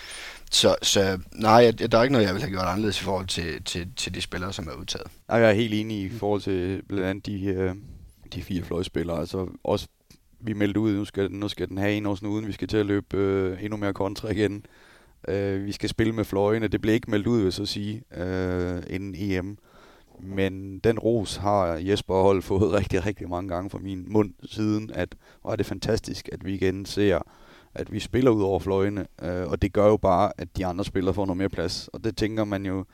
Så, så nej, der er ikke noget, jeg vil have gjort anderledes i forhold til, til, til de spillere, som er udtaget. Jeg er helt enig i forhold til blandt andet de, de fire fløjspillere. Altså også, vi meldte ud, nu skal, nu skal den have en år uden vi skal til at løbe øh, endnu mere kontra igen. Øh, vi skal spille med fløjene. Det blev ikke meldt ud, vil jeg så sige, øh, inden EM. Men den ros har Jesper Hold fået rigtig, rigtig mange gange fra min mund siden, at hvor er det fantastisk, at vi igen ser at vi spiller ud over fløjene, øh, og det gør jo bare, at de andre spillere får noget mere plads. Og det tænker man jo,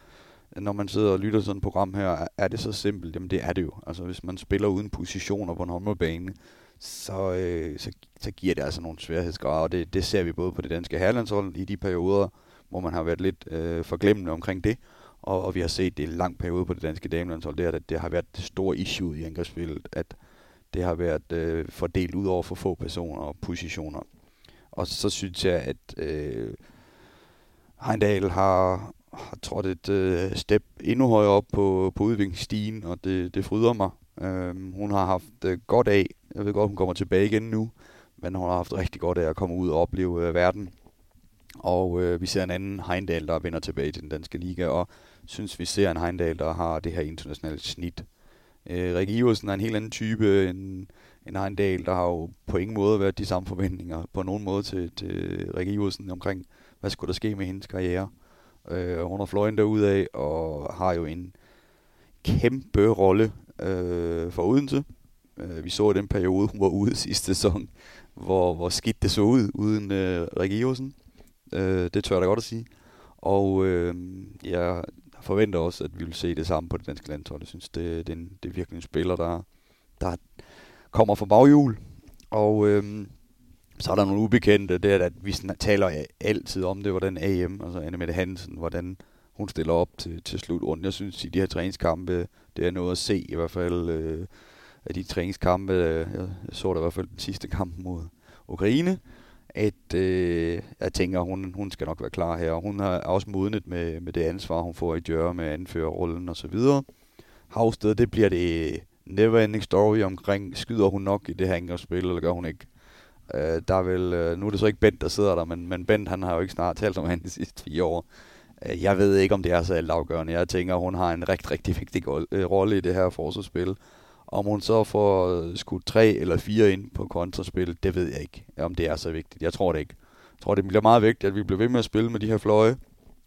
når man sidder og lytter til sådan et program her, er det så simpelt? Jamen det er det jo. Altså hvis man spiller uden positioner på en håndboldbane, så, øh, så, så giver det altså nogle sværhedsgrader, og det, det ser vi både på det danske herrelandshold i de perioder, hvor man har været lidt øh, forglemmende omkring det, og, og vi har set det i en lang periode på det danske damelandshold, det er, at det har været det store issue i angrebsspillet, at det har været øh, fordelt ud over for få personer og positioner. Og så synes jeg, at øh, Heindal har, har trådt et øh, step endnu højere op på, på udviklingsstigen, og det, det fryder mig. Øh, hun har haft øh, godt af, jeg ved godt, hun kommer tilbage igen nu, men hun har haft rigtig godt af at komme ud og opleve øh, verden. Og øh, vi ser en anden Heindal, der vender tilbage til den danske liga, og synes, vi ser en Heindal, der har det her internationale snit. Øh, Rikke Iversen er en helt anden type en, en Heindal, der har jo på ingen måde været de samme forventninger på nogen måde til, til Rikke Iversen omkring, hvad skulle der ske med hendes karriere. Øh, hun har fløjen derudad og har jo en kæmpe rolle øh, for Odense. Øh, vi så i den periode, hun var ude sidste sæson, hvor, hvor skidt det så ud uden øh, Rikke Iversen. Øh, det tør jeg da godt at sige. Og øh, jeg forventer også, at vi vil se det samme på det danske landshold. Jeg synes, det, det, er, en, det er virkelig en spiller, der, der kommer fra baghjul. Og øh, så er der nogle ubekendte. Det er, at vi taler altid om det, hvordan AM, altså Anne Mette Hansen, hvordan hun stiller op til, til slutrunden. Jeg synes, i de her træningskampe, det er noget at se i hvert fald øh, af de træningskampe. Øh, jeg, jeg så det i hvert fald den sidste kamp mod Ukraine at øh, jeg tænker, hun, hun skal nok være klar her. Hun har også modnet med, med det ansvar, hun får i Djøre med anførerrollen og så videre. Havsted, det bliver det never ending story omkring, skyder hun nok i det her angrebsspil, eller gør hun ikke? Øh, der er vel, øh, nu er det så ikke Bent, der sidder der, men, men Bent, han har jo ikke snart talt om han de sidste fire år. Øh, jeg ved ikke, om det er så altafgørende. Jeg tænker, hun har en rigtig, rigtig vigtig øh, rolle i det her forsvarsspil. Om hun så får øh, skudt tre eller fire ind på kontraspil, det ved jeg ikke, om det er så vigtigt. Jeg tror det ikke. Jeg tror, det bliver meget vigtigt, at vi bliver ved med at spille med de her fløje.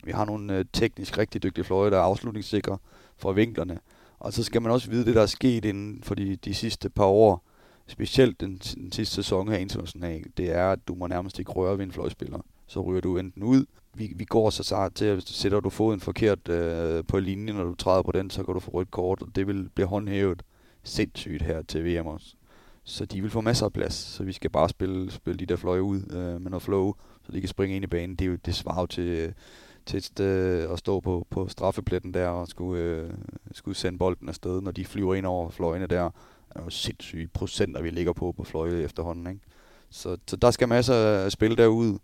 Vi har nogle øh, teknisk rigtig dygtige fløje, der er afslutningssikre fra vinklerne. Og så skal man også vide det, der er sket inden for de, de sidste par år, specielt den, den sidste sæson her internationalt, det er, at du må nærmest ikke røre ved en fløjspiller. Så ryger du enten ud. Vi, vi går så sart til, at sætter du foden forkert øh, på linjen, når du træder på den, så kan du få rødt kort, og det vil blive håndhævet sindssygt her til VM også. Så de vil få masser af plads, så vi skal bare spille, spille de der fløje ud øh, med noget flow, så de kan springe ind i banen. Det, er jo, det svarer jo til, til et sted øh, at stå på, på straffepletten der og skulle, øh, skulle sende bolden afsted, når de flyver ind over fløjene der. Det er jo sindssyge procenter, vi ligger på på fløje efterhånden. Ikke? Så, så der skal masser af spil derude.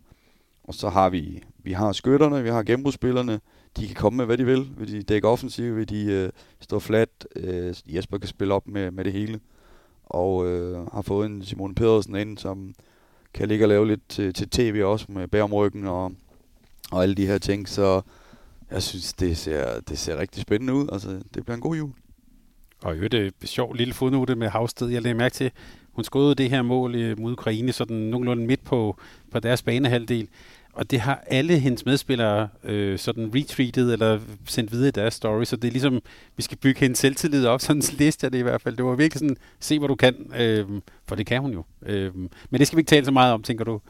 Og så har vi, vi har skytterne, vi har gennembrudsspillerne, de kan komme med, hvad de vil. Vil de dække offensivt, vil de øh, stå flat. Øh, Jesper kan spille op med, med det hele. Og øh, har fået en Simon Pedersen ind, som kan ligge og lave lidt til, til tv også med bærumryggen og, og alle de her ting. Så jeg synes, det ser, det ser rigtig spændende ud. Altså, det bliver en god jul. Og jo, det er sjovt lille fodnote med Havsted. Jeg lagde mærke til, hun skåede det her mål øh, mod Ukraine, sådan nogenlunde midt på, på deres banehalvdel. Og det har alle hendes medspillere øh, sådan retweetet eller sendt videre i deres story, så det er ligesom, vi skal bygge hendes selvtillid op, sådan læste jeg det i hvert fald. Det var virkelig sådan, se hvor du kan, øh, for det kan hun jo. Øh, men det skal vi ikke tale så meget om, tænker du,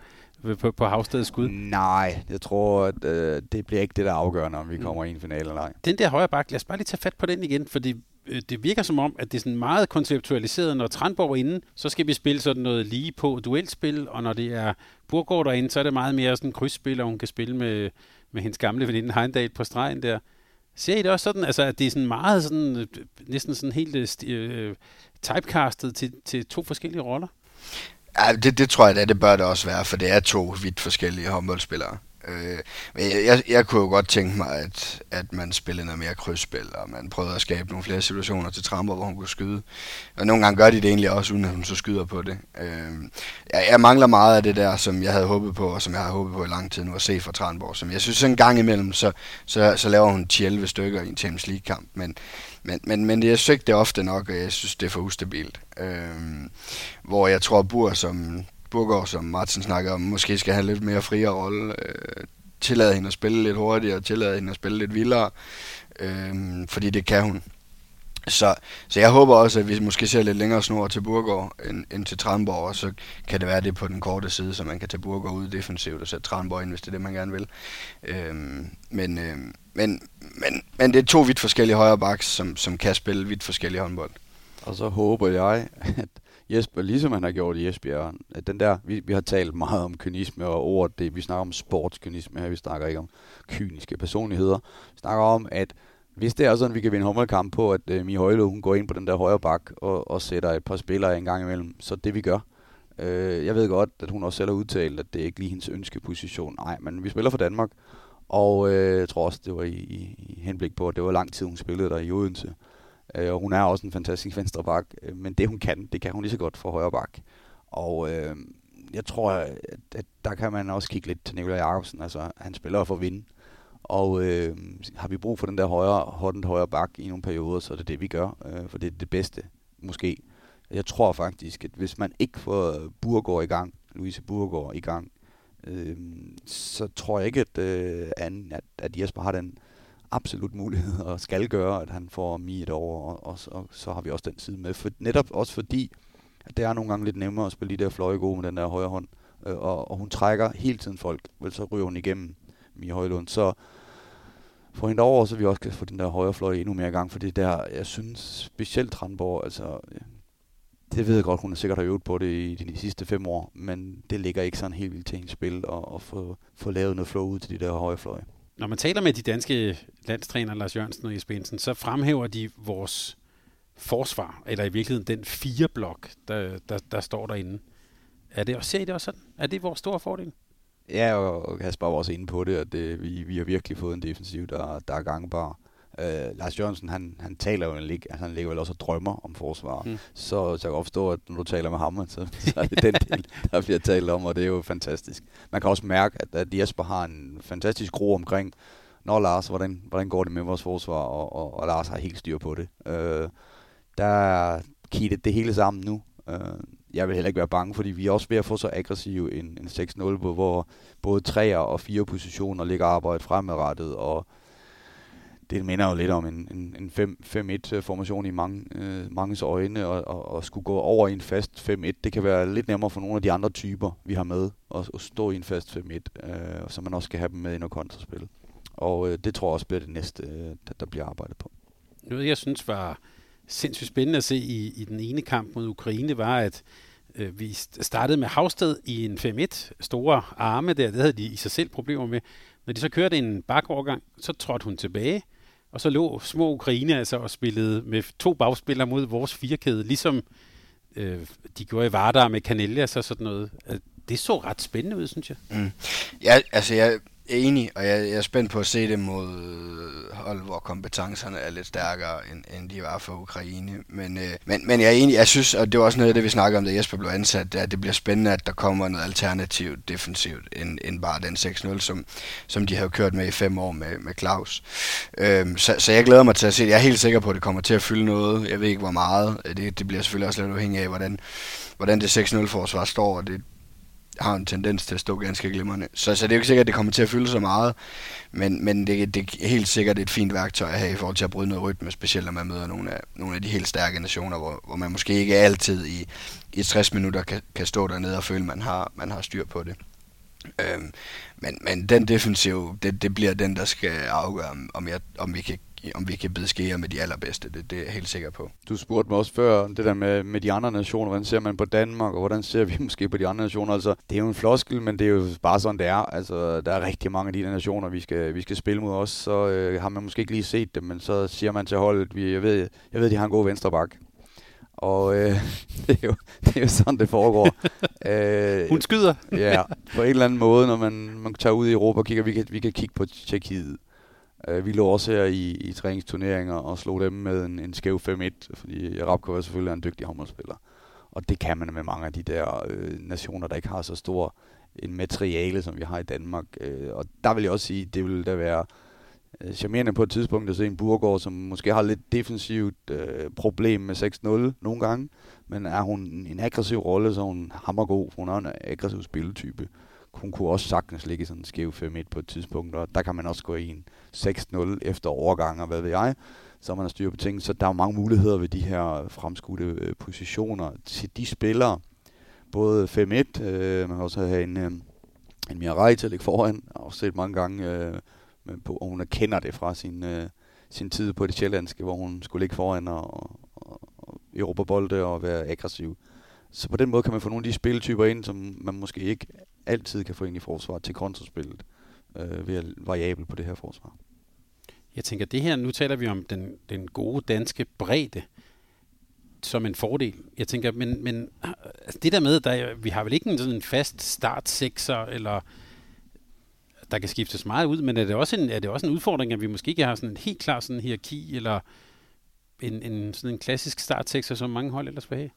på, på Havstedets skud? Nej, jeg tror, at øh, det bliver ikke det, der afgørende, om vi mm. kommer i en finale eller ej. Den der højre bak, lad os bare lige tage fat på den igen, fordi Øh, det virker som om, at det er sådan meget konceptualiseret. Når Trandborg er inde, så skal vi spille sådan noget lige på duelspil, og når det er Burgård derinde, så er det meget mere sådan krydsspil, og hun kan spille med, med hendes gamle veninde Heindal på stregen der. Ser I det også sådan, altså, at det er sådan meget sådan, øh, næsten sådan helt øh, typecastet til, til to forskellige roller? Ja, det, det tror jeg da, det bør det også være, for det er to vidt forskellige håndboldspillere. Øh, men jeg, jeg, jeg kunne jo godt tænke mig, at, at man spillede noget mere krydsspil, og man prøvede at skabe nogle flere situationer til Tramper, hvor hun kunne skyde. Og nogle gange gør de det egentlig også, uden at hun så skyder på det. Øh, jeg, jeg mangler meget af det der, som jeg havde håbet på, og som jeg har håbet på i lang tid nu at se fra Tranborg. Som jeg synes, en gang imellem, så, så, så laver hun 11 stykker i en Champions League-kamp. Men, men, men, men jeg synes ikke, det er ofte nok, og jeg synes, det er for ustabilt. Øhm, hvor jeg tror, Bur, som Burgård, som Martin snakker om, måske skal have lidt mere friere rolle. Øh, tillade hende at spille lidt hurtigere, tillade hende at spille lidt vildere, øh, fordi det kan hun. Så, så jeg håber også, at vi måske ser lidt længere snor til Burgård end, end til Tranborg, og så kan det være det på den korte side, så man kan tage Burgård ud defensivt og sætte Tranborg ind, hvis det er det, man gerne vil. Øhm, men, øhm, men, men, men det er to vidt forskellige højre backs, som, som kan spille vidt forskellige håndbold. Og så håber jeg, at Jesper, ligesom han har gjort i Esbjerg, at den der, vi, vi har talt meget om kynisme og ord, det, vi snakker om sportskynisme her, vi snakker ikke om kyniske personligheder. Vi snakker om, at hvis det er sådan, at vi kan vinde håndboldkamp på, at øh, Mie Højlo, hun går ind på den der højre bak og, og sætter et par spillere en gang imellem, så det vi gør. Øh, jeg ved godt, at hun også selv har udtalt, at det er ikke lige hendes ønskeposition. Nej, men vi spiller for Danmark, og øh, jeg tror også, det var i, i, i henblik på, at det var lang tid, hun spillede der i Odense. Øh, og hun er også en fantastisk venstre bak, øh, men det hun kan, det kan hun lige så godt for højre bak. Og øh, jeg tror, at, at der kan man også kigge lidt til Nikolaj Jacobsen. Altså, han spiller for at vinde. Og øh, har vi brug for den der højre, hånden højre bak i nogle perioder, så er det det, vi gør. Øh, for det er det bedste, måske. Jeg tror faktisk, at hvis man ikke får Burgård i gang, Louise Burgård i gang, øh, så tror jeg ikke, at, øh, at, at Jesper har den absolut mulighed og skal gøre, at han får mi et år, og, og, og så har vi også den side med. For, netop også fordi, at det er nogle gange lidt nemmere at spille de der fløje gode med den der højre hånd, øh, og, og hun trækker hele tiden folk, vel så ryger hun igennem Mi Højlund. Så få hende over, så vi også kan få den der højre fløj endnu mere i gang, for det der, jeg synes specielt Tranborg, altså, det ved jeg godt, hun har sikkert har øvet på det i de sidste fem år, men det ligger ikke sådan helt vildt til hendes spil at, at få, få lavet noget flow ud til de der høje fløje. Når man taler med de danske landstræner, Lars Jørgensen og Jesper Jensen, så fremhæver de vores forsvar, eller i virkeligheden den fire blok, der, der, der står derinde. Er det, ser I det også sådan? Er det vores store fordel? Ja, og Kasper var også inde på det, at det, vi, vi har virkelig fået en defensiv, der, der er gangbar. Uh, Lars Jørgensen, han, han taler jo en altså han ligger vel også og drømmer om forsvar. Mm. Så, så jeg kan forstå, at når du taler med ham, så, så er det den del, der bliver talt om, og det er jo fantastisk. Man kan også mærke, at, at Jesper har en fantastisk ro omkring, når Lars, hvordan, hvordan går det med vores forsvar, og, og, og Lars har helt styr på det. Uh, der er kittet det hele sammen nu. Uh, jeg vil heller ikke være bange, fordi vi er også ved at få så aggressiv en, en 6-0, hvor både 3'er og 4 positioner ligger arbejdet fremadrettet, og det minder jo lidt om en, en, en 5-1-formation øh, i mange, øh, manges øjne, og, og, og skulle gå over i en fast 5-1. Det kan være lidt nemmere for nogle af de andre typer, vi har med, at, at stå i en fast 5-1, øh, så man også skal have dem med i og kontraspil. Og øh, det tror jeg også bliver det næste, øh, der, der bliver arbejdet på. Noget, jeg synes var sindssygt spændende at se i, i den ene kamp mod Ukraine, var, at øh, vi startede med Havsted i en 5-1. Store arme der, det havde de i sig selv problemer med. Når de så kørte en bakovergang, så trådte hun tilbage, og så lå små Ukraine altså og spillede med to bagspillere mod vores firekæde, ligesom øh, de gjorde i Vardar med Canellas altså og sådan noget. Øh, det så ret spændende ud, synes jeg. Mm. Ja, altså jeg, enig, og jeg, jeg er spændt på at se det mod øh, hold, hvor kompetencerne er lidt stærkere, end, end de var for Ukraine. Men, øh, men, men jeg er enig, jeg synes, og det var også noget af det, vi snakker om, da Jesper blev ansat, at det bliver spændende, at der kommer noget alternativt defensivt, end, end bare den 6-0, som, som de har kørt med i fem år med, med Claus. Øhm, så, så jeg glæder mig til at se det. Jeg er helt sikker på, at det kommer til at fylde noget. Jeg ved ikke, hvor meget. Det, det bliver selvfølgelig også lidt afhængigt af, hvordan, hvordan det 6-0-forsvar står, og det, har en tendens til at stå ganske glimrende. Så, så det er jo ikke sikkert, at det kommer til at fylde så meget, men, men det, det er helt sikkert et fint værktøj at have i forhold til at bryde noget rytme, specielt når man møder nogle af, nogle af de helt stærke nationer, hvor, hvor man måske ikke altid i, i 60 minutter kan, kan stå dernede og føle, at man har, man har styr på det. Øhm, men, men den defensiv, det, det bliver den, der skal afgøre, om, jeg, om vi kan om vi kan beskære med de allerbedste. Det, det er jeg helt sikker på. Du spurgte mig også før, det der med, med de andre nationer. Hvordan ser man på Danmark, og hvordan ser vi måske på de andre nationer? Altså, det er jo en floskel, men det er jo bare sådan, det er. Altså, der er rigtig mange af de der nationer, vi skal, vi skal spille mod os. Så øh, har man måske ikke lige set dem, men så siger man til holdet, vi, jeg, ved, jeg ved, de har en god venstre bak. Og øh, det, er jo, det er jo sådan, det foregår. øh, Hun skyder. ja, på en eller anden måde, når man, man tager ud i Europa og kigger, vi kan, vi kan kigge på Tjekkiet. Øh, vi lå også her i, i træningsturneringer og slog dem med en, en skæv 5-1, fordi Rabkov selvfølgelig en dygtig håndboldspiller. Og det kan man med mange af de der øh, nationer, der ikke har så stor en materiale, som vi har i Danmark. Øh, og der vil jeg også sige, det vil da være øh, charmerende på et tidspunkt at se en Burgård, som måske har lidt defensivt øh, problem med 6-0 nogle gange, men er hun en aggressiv rolle, så hun hammergod, god, hun er en aggressiv spilletype hun kunne også sagtens ligge sådan en skæv 5-1 på et tidspunkt, og der kan man også gå i en 6-0 efter overgang, og hvad ved jeg, så man har styr på ting. Så der er mange muligheder ved de her fremskudte øh, positioner til de spillere. Både 5-1, øh, man kan også have en, øh, en Mirai til at ligge foran. Jeg har også set mange gange, øh, på, og hun erkender det fra sin, øh, sin tid på det sjællandske, hvor hun skulle ligge foran og, og, og Europa bolde og være aggressiv. Så på den måde kan man få nogle af de spilletyper ind, som man måske ikke altid kan få ind i forsvaret til kontraspillet øh, ved at variabel på det her forsvar. Jeg tænker, det her, nu taler vi om den, den gode danske bredde som en fordel. Jeg tænker, men, men altså det der med, der, vi har vel ikke en sådan en fast start sekser, eller der kan skiftes meget ud, men er det også en, er det også en udfordring, at vi måske ikke har sådan en helt klar sådan hierarki, eller en, en, sådan en klassisk startsekser, som mange hold ellers vil have?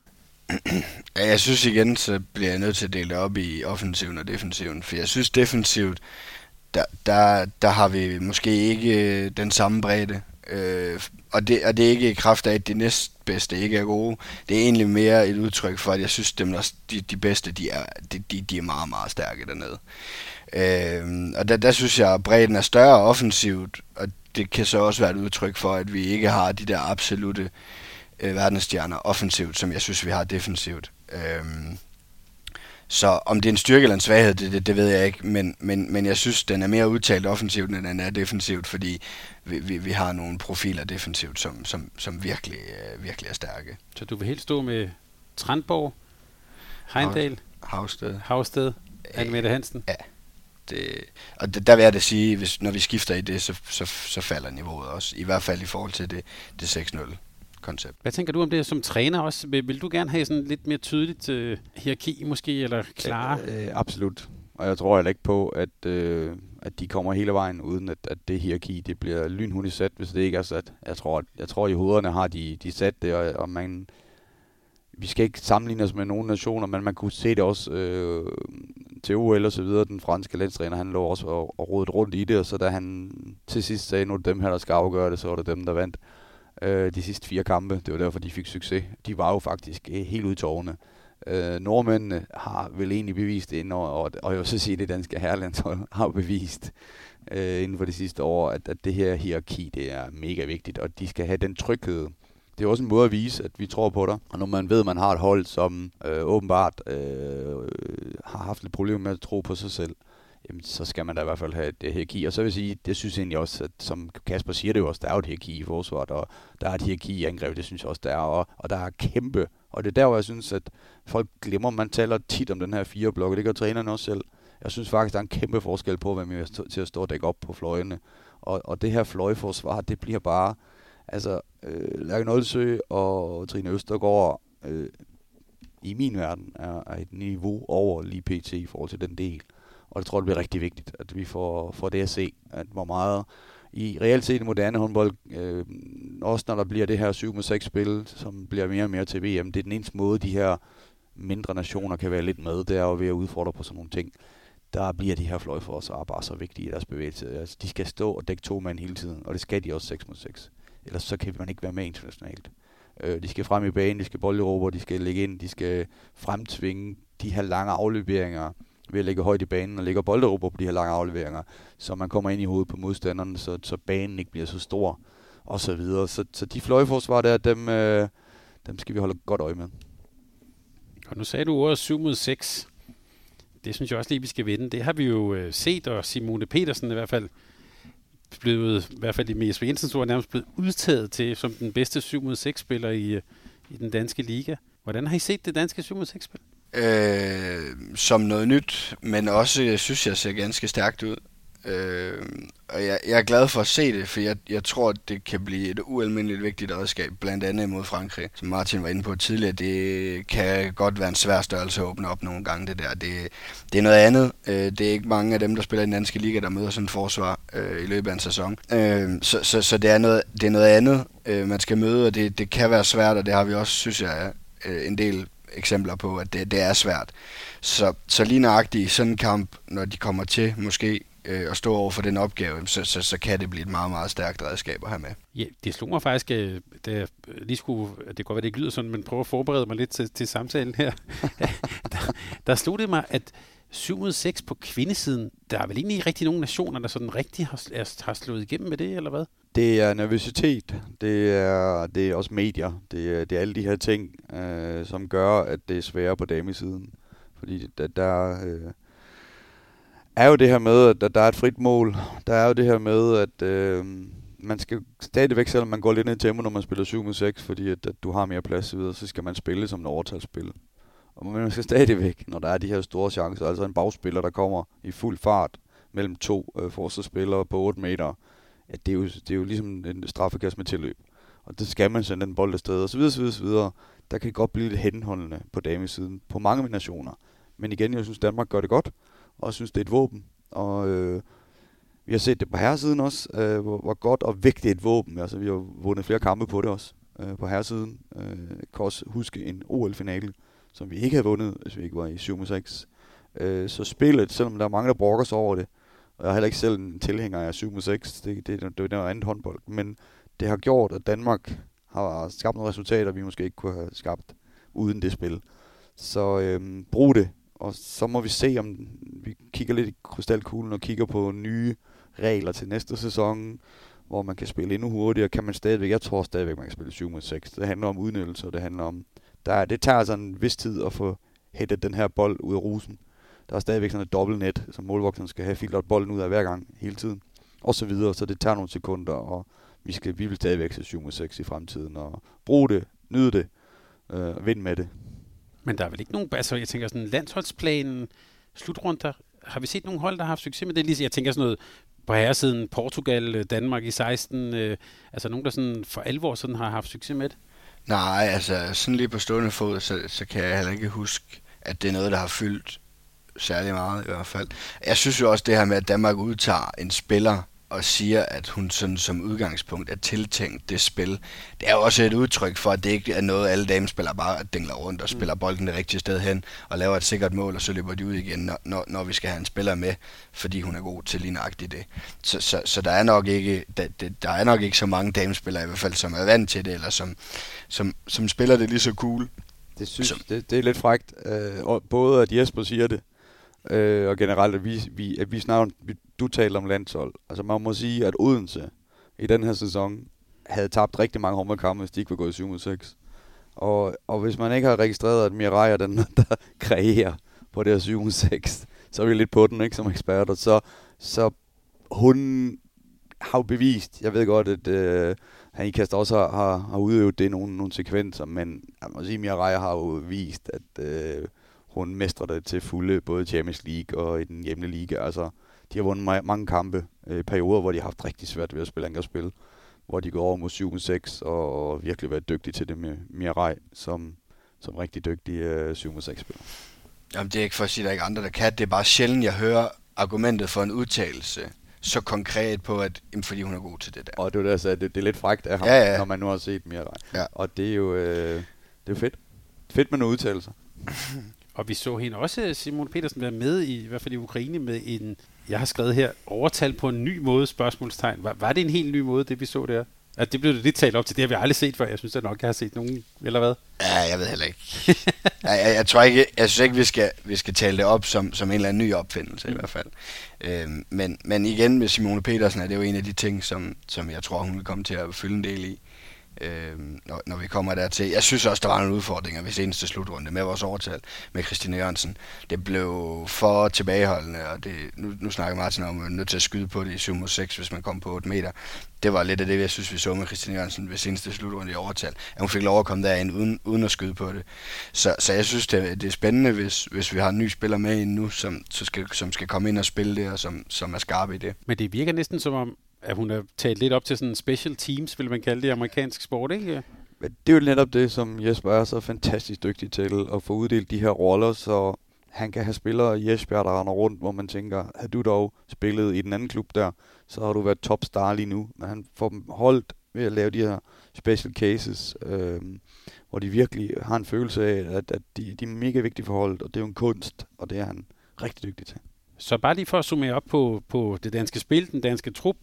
Ja, jeg synes igen, så bliver jeg nødt til at dele det op i offensiven og defensiven, for jeg synes defensivt, der, der, der har vi måske ikke øh, den samme bredde. Øh, og, det, og det er ikke i kraft af, at de næstbedste ikke er gode. Det er egentlig mere et udtryk for, at jeg synes, at de, de bedste, de er, de, de, de er meget, meget stærke dernede. Øh, og der, der synes jeg, at bredden er større offensivt, og det kan så også være et udtryk for, at vi ikke har de der absolute øh, verdensstjerner offensivt, som jeg synes, vi har defensivt. Øh, så om det er en styrke eller en svaghed, det, det, det ved jeg ikke, men, men, men jeg synes, den er mere udtalt offensivt, end den er defensivt, fordi vi, vi, vi har nogle profiler defensivt, som, som, som virkelig, øh, virkelig er stærke. Så du vil helt stå med Trandborg, Heindal, Havsted, Havsted, Anne Hansen? Ja. Det, og det, der vil jeg da sige, hvis, når vi skifter i det, så, så, så falder niveauet også. I hvert fald i forhold til det, det 6-0 koncept. Hvad tænker du om det som træner også? Vil, vil du gerne have sådan lidt mere tydeligt øh, hierarki måske, eller klare? Øh, øh, absolut. Og jeg tror heller ikke på, at, øh, at de kommer hele vejen, uden at, at det hierarki det bliver lynhundigt sat, hvis det ikke er sat. Jeg tror, at, jeg tror at i hovederne har de, de sat det, og, og man, vi skal ikke sammenligne os med nogle nationer, men man kunne se det også øh, til OL og så videre. Den franske landstræner, han lå også og, og rodet rundt i det, og så da han til sidst sagde, nu er det dem her, der skal afgøre det, så var det dem, der vandt øh, de sidste fire kampe. Det var derfor, de fik succes. De var jo faktisk øh, helt ud tårne. Øh, nordmændene har vel egentlig bevist det, og, og, og jeg vil så sige, at det danske herrelandshold har bevist øh, inden for de sidste år, at, at det her hierarki, det er mega vigtigt, og de skal have den tryghed. Det er også en måde at vise, at vi tror på dig. Og når man ved, at man har et hold, som øh, åbenbart øh, har haft lidt problemer med at tro på sig selv, jamen, så skal man da i hvert fald have et øh, hierarki. Og så vil jeg sige, det synes jeg egentlig også, at som Kasper siger det jo også, der er jo et hierarki i forsvaret, og der er et hierarki i angreb, det synes jeg også, der er, og, og der er kæmpe. Og det er der, hvor jeg synes, at folk glemmer, man taler tit om den her fire blokke, det gør trænerne også selv. Jeg synes faktisk, der er en kæmpe forskel på, hvem er til at stå og dække op på fløjene. Og, og det her fløjforsvar, det bliver bare, altså, øh, Lærke Nolsø og Trine Østergaard, øh, i min verden, er, er et niveau over lige pt. i forhold til den del. Og det tror jeg, det bliver rigtig vigtigt, at vi får, får det at se, at hvor meget i reelt set moderne håndbold, øh, også når der bliver det her 7-6 spil, som bliver mere og mere til VM, det er den eneste måde, de her mindre nationer kan være lidt med, det er jo ved at udfordre på sådan nogle ting. Der bliver de her fløjforsvarer bare så vigtige i deres bevægelse. Altså, de skal stå og dække to mand hele tiden, og det skal de også 6 mod 6. Ellers så kan man ikke være med internationalt. Øh, de skal frem i banen, de skal bolderobre, de skal lægge ind, de skal fremtvinge de her lange afleveringer ved at ligge højt i banen og ligge bolderober på de her lange afleveringer, så man kommer ind i hovedet på modstanderen, så, så banen ikke bliver så stor, og så videre. Så, så de fløjforsvar der, dem, øh, dem skal vi holde godt øje med. Og nu sagde du ordet 7 mod 6. Det synes jeg også lige, vi skal vinde. Det har vi jo øh, set, og Simone Petersen i hvert fald blevet, i hvert fald i Jesper Jensens ord, nærmest blevet udtaget til som den bedste 7 mod 6 spiller i, øh, i den danske liga. Hvordan har I set det danske 7 mod 6 spil? Øh, som noget nyt, men også, jeg synes, jeg ser ganske stærkt ud. Øh, og jeg, jeg er glad for at se det, for jeg, jeg tror, at det kan blive et ualmindeligt vigtigt redskab, blandt andet mod Frankrig. Som Martin var inde på tidligere, det kan godt være en svær størrelse at åbne op nogle gange, det der. Det, det er noget andet. Øh, det er ikke mange af dem, der spiller i den danske liga, der møder sådan et forsvar øh, i løbet af en sæson. Øh, så så, så det, er noget, det er noget andet, øh, man skal møde, og det, det kan være svært, og det har vi også, synes jeg, øh, en del eksempler på, at det, det er svært. Så, så lige nøjagtigt i sådan en kamp, når de kommer til måske øh, at stå over for den opgave, så, så, så kan det blive et meget, meget stærkt redskab at have med. Ja, det slog mig faktisk, øh, da jeg lige skulle, det kan godt være, det ikke lyder sådan, men prøve at forberede mig lidt til, til samtalen her. der, der slog det mig, at 7 mod 6 på kvindesiden, der er vel egentlig ikke rigtig nogen nationer, der sådan rigtig har, har slået igennem med det, eller hvad? Det er nervøsitet, det er, det er også medier, det er, det er alle de her ting, øh, som gør, at det er sværere på damesiden. Fordi der, der øh, er jo det her med, at der, der er et frit mål. Der er jo det her med, at øh, man skal stadigvæk, selvom man går lidt ned i tempo, når man spiller 7 mod 6, fordi at, at du har mere plads videre, så skal man spille som en overtalsspil. Og man skal stadigvæk, når der er de her store chancer, altså en bagspiller, der kommer i fuld fart mellem to øh, forsvarsspillere på 8 meter, at det er jo, det er jo ligesom en straffekast med tilløb. Og det skal man sende den bold afsted, og så videre, så videre, så videre. Der kan godt blive lidt henholdende på damesiden på mange nationer. Men igen, jeg synes, Danmark gør det godt, og jeg synes, det er et våben. Og øh, vi har set det på herresiden også, øh, hvor, hvor godt og vigtigt et våben. Altså, vi har vundet flere kampe på det også øh, på herresiden. Øh, kan også huske en OL-finale, som vi ikke havde vundet, hvis vi ikke var i 7-6. Øh, så spillet, selvom der er mange, der brokker sig over det, og jeg er heller ikke selv en tilhænger af 7-6, det, det, det, det er noget andet håndbold, men det har gjort, at Danmark har skabt nogle resultater, vi måske ikke kunne have skabt uden det spil. Så øh, brug det, og så må vi se, om vi kigger lidt i krystalkuglen og kigger på nye regler til næste sæson, hvor man kan spille endnu hurtigere. Kan man stadigvæk, jeg tror stadigvæk, man kan spille 7 mod 6. Det handler om udnyttelse, og det handler om, der, det tager altså en vis tid at få hættet den her bold ud af rusen. Der er stadigvæk sådan et dobbeltnet, som målvogteren skal have filtret bolden ud af hver gang, hele tiden. Og så videre, så det tager nogle sekunder, og vi, skal, vi vil stadigvæk se 7 mod 6 i fremtiden, og bruge det, nyde det, øh, vinde med det. Men der er vel ikke nogen, altså jeg tænker sådan landsholdsplanen, slutrunder, har vi set nogle hold, der har haft succes med det? Lige, jeg tænker sådan noget på herresiden, Portugal, øh, Danmark i 16, øh, altså nogen, der sådan for alvor sådan har haft succes med det? Nej, altså sådan lige på stående fod, så, så kan jeg heller ikke huske, at det er noget, der har fyldt særlig meget i hvert fald. Jeg synes jo også det her med, at Danmark udtager en spiller, og siger, at hun sådan som udgangspunkt er tiltænkt det spil. Det er jo også et udtryk for, at det ikke er noget, alle damespillere bare dingler rundt og spiller mm. bolden det rigtige sted hen og laver et sikkert mål, og så løber de ud igen, når, når, når vi skal have en spiller med, fordi hun er god til lige nøjagtigt det. Så, så, så der, er nok ikke, der, der er nok ikke så mange damespillere i hvert fald, som er vant til det, eller som, som, som spiller det lige så cool. Det, synes, det, det er lidt frægt, øh, både at Jesper siger det, øh, og generelt, at vi, vi, at vi snart, vi, du taler om landshold. Altså man må sige, at Odense i den her sæson havde tabt rigtig mange håndboldkampe, hvis de ikke var gået 7 6. Og, og hvis man ikke har registreret, at Mirai er den, der kreerer på det her 7 6, så er vi lidt på den, ikke, som eksperter. Så, så hun har jo bevist, jeg ved godt, at øh, han i kast også har, har, har udøvet det i nogle, nogle sekvenser, men jeg må sige, Mirai har jo vist, at øh, hun mestrer det til fulde, både Champions League og i den hjemlige liga. Altså, de har vundet mange kampe øh, perioder, hvor de har haft rigtig svært ved at spille angrebsspil, hvor de går over mod 7-6 og virkelig været dygtige til det med Mirai, som, som rigtig dygtig øh, 7-6-spiller. Jamen, det er ikke for at sige, at der er ikke andre, der kan. Det er bare sjældent, jeg hører argumentet for en udtalelse så konkret på, at jamen, fordi hun er god til det der. Og det er det, det, det er lidt frægt af ham, ja, ja. når man nu har set Mirai. Ja. Og det er jo øh, det er fedt. Fedt med nogle udtalelser. Og vi så hende også, Simon Petersen, være med i, i hvert fald i Ukraine, med en, jeg har skrevet her, overtal på en ny måde, spørgsmålstegn. Var, var det en helt ny måde, det vi så der? At det blev det lidt talt op til, det har vi aldrig set før. Jeg synes da nok, jeg har set nogen, eller hvad? Ja, jeg ved heller ikke. jeg, jeg, jeg, tror ikke, jeg synes ikke, vi skal, vi skal tale det op som, som en eller anden ny opfindelse mm. i hvert fald. Øhm, men, men igen med Simone Petersen er det jo en af de ting, som, som jeg tror, hun vil komme til at fylde en del i øh, når, når vi kommer dertil. Jeg synes også, der var nogle udfordringer ved seneste slutrunde med vores overtal med Christine Jørgensen. Det blev for tilbageholdende, og det, nu, nu snakker Martin om, at man er nødt til at skyde på det i 7 6, hvis man kom på 8 meter. Det var lidt af det, jeg synes, vi så med Christine Jørgensen ved seneste slutrunde i overtal. At hun fik lov at komme derind uden, uden at skyde på det. Så, så jeg synes, det, det er spændende, hvis, hvis vi har en ny spiller med ind nu, som, så skal, som skal komme ind og spille det, og som, som er skarp i det. Men det virker næsten som om, at hun er talt lidt op til sådan special teams, vil man kalde det i amerikansk sport, ikke? Men det er jo netop det, som Jesper er så fantastisk dygtig til, at få uddelt de her roller, så han kan have spillere i Esbjerg, der render rundt, hvor man tænker, har du dog spillet i den anden klub der, så har du været topstar lige nu. Men han får dem holdt ved at lave de her special cases, øh, hvor de virkelig har en følelse af, at, at de, de er mega vigtige for holdet, og det er jo en kunst, og det er han rigtig dygtig til. Så bare lige for at summere op på, på det danske spil, den danske trup,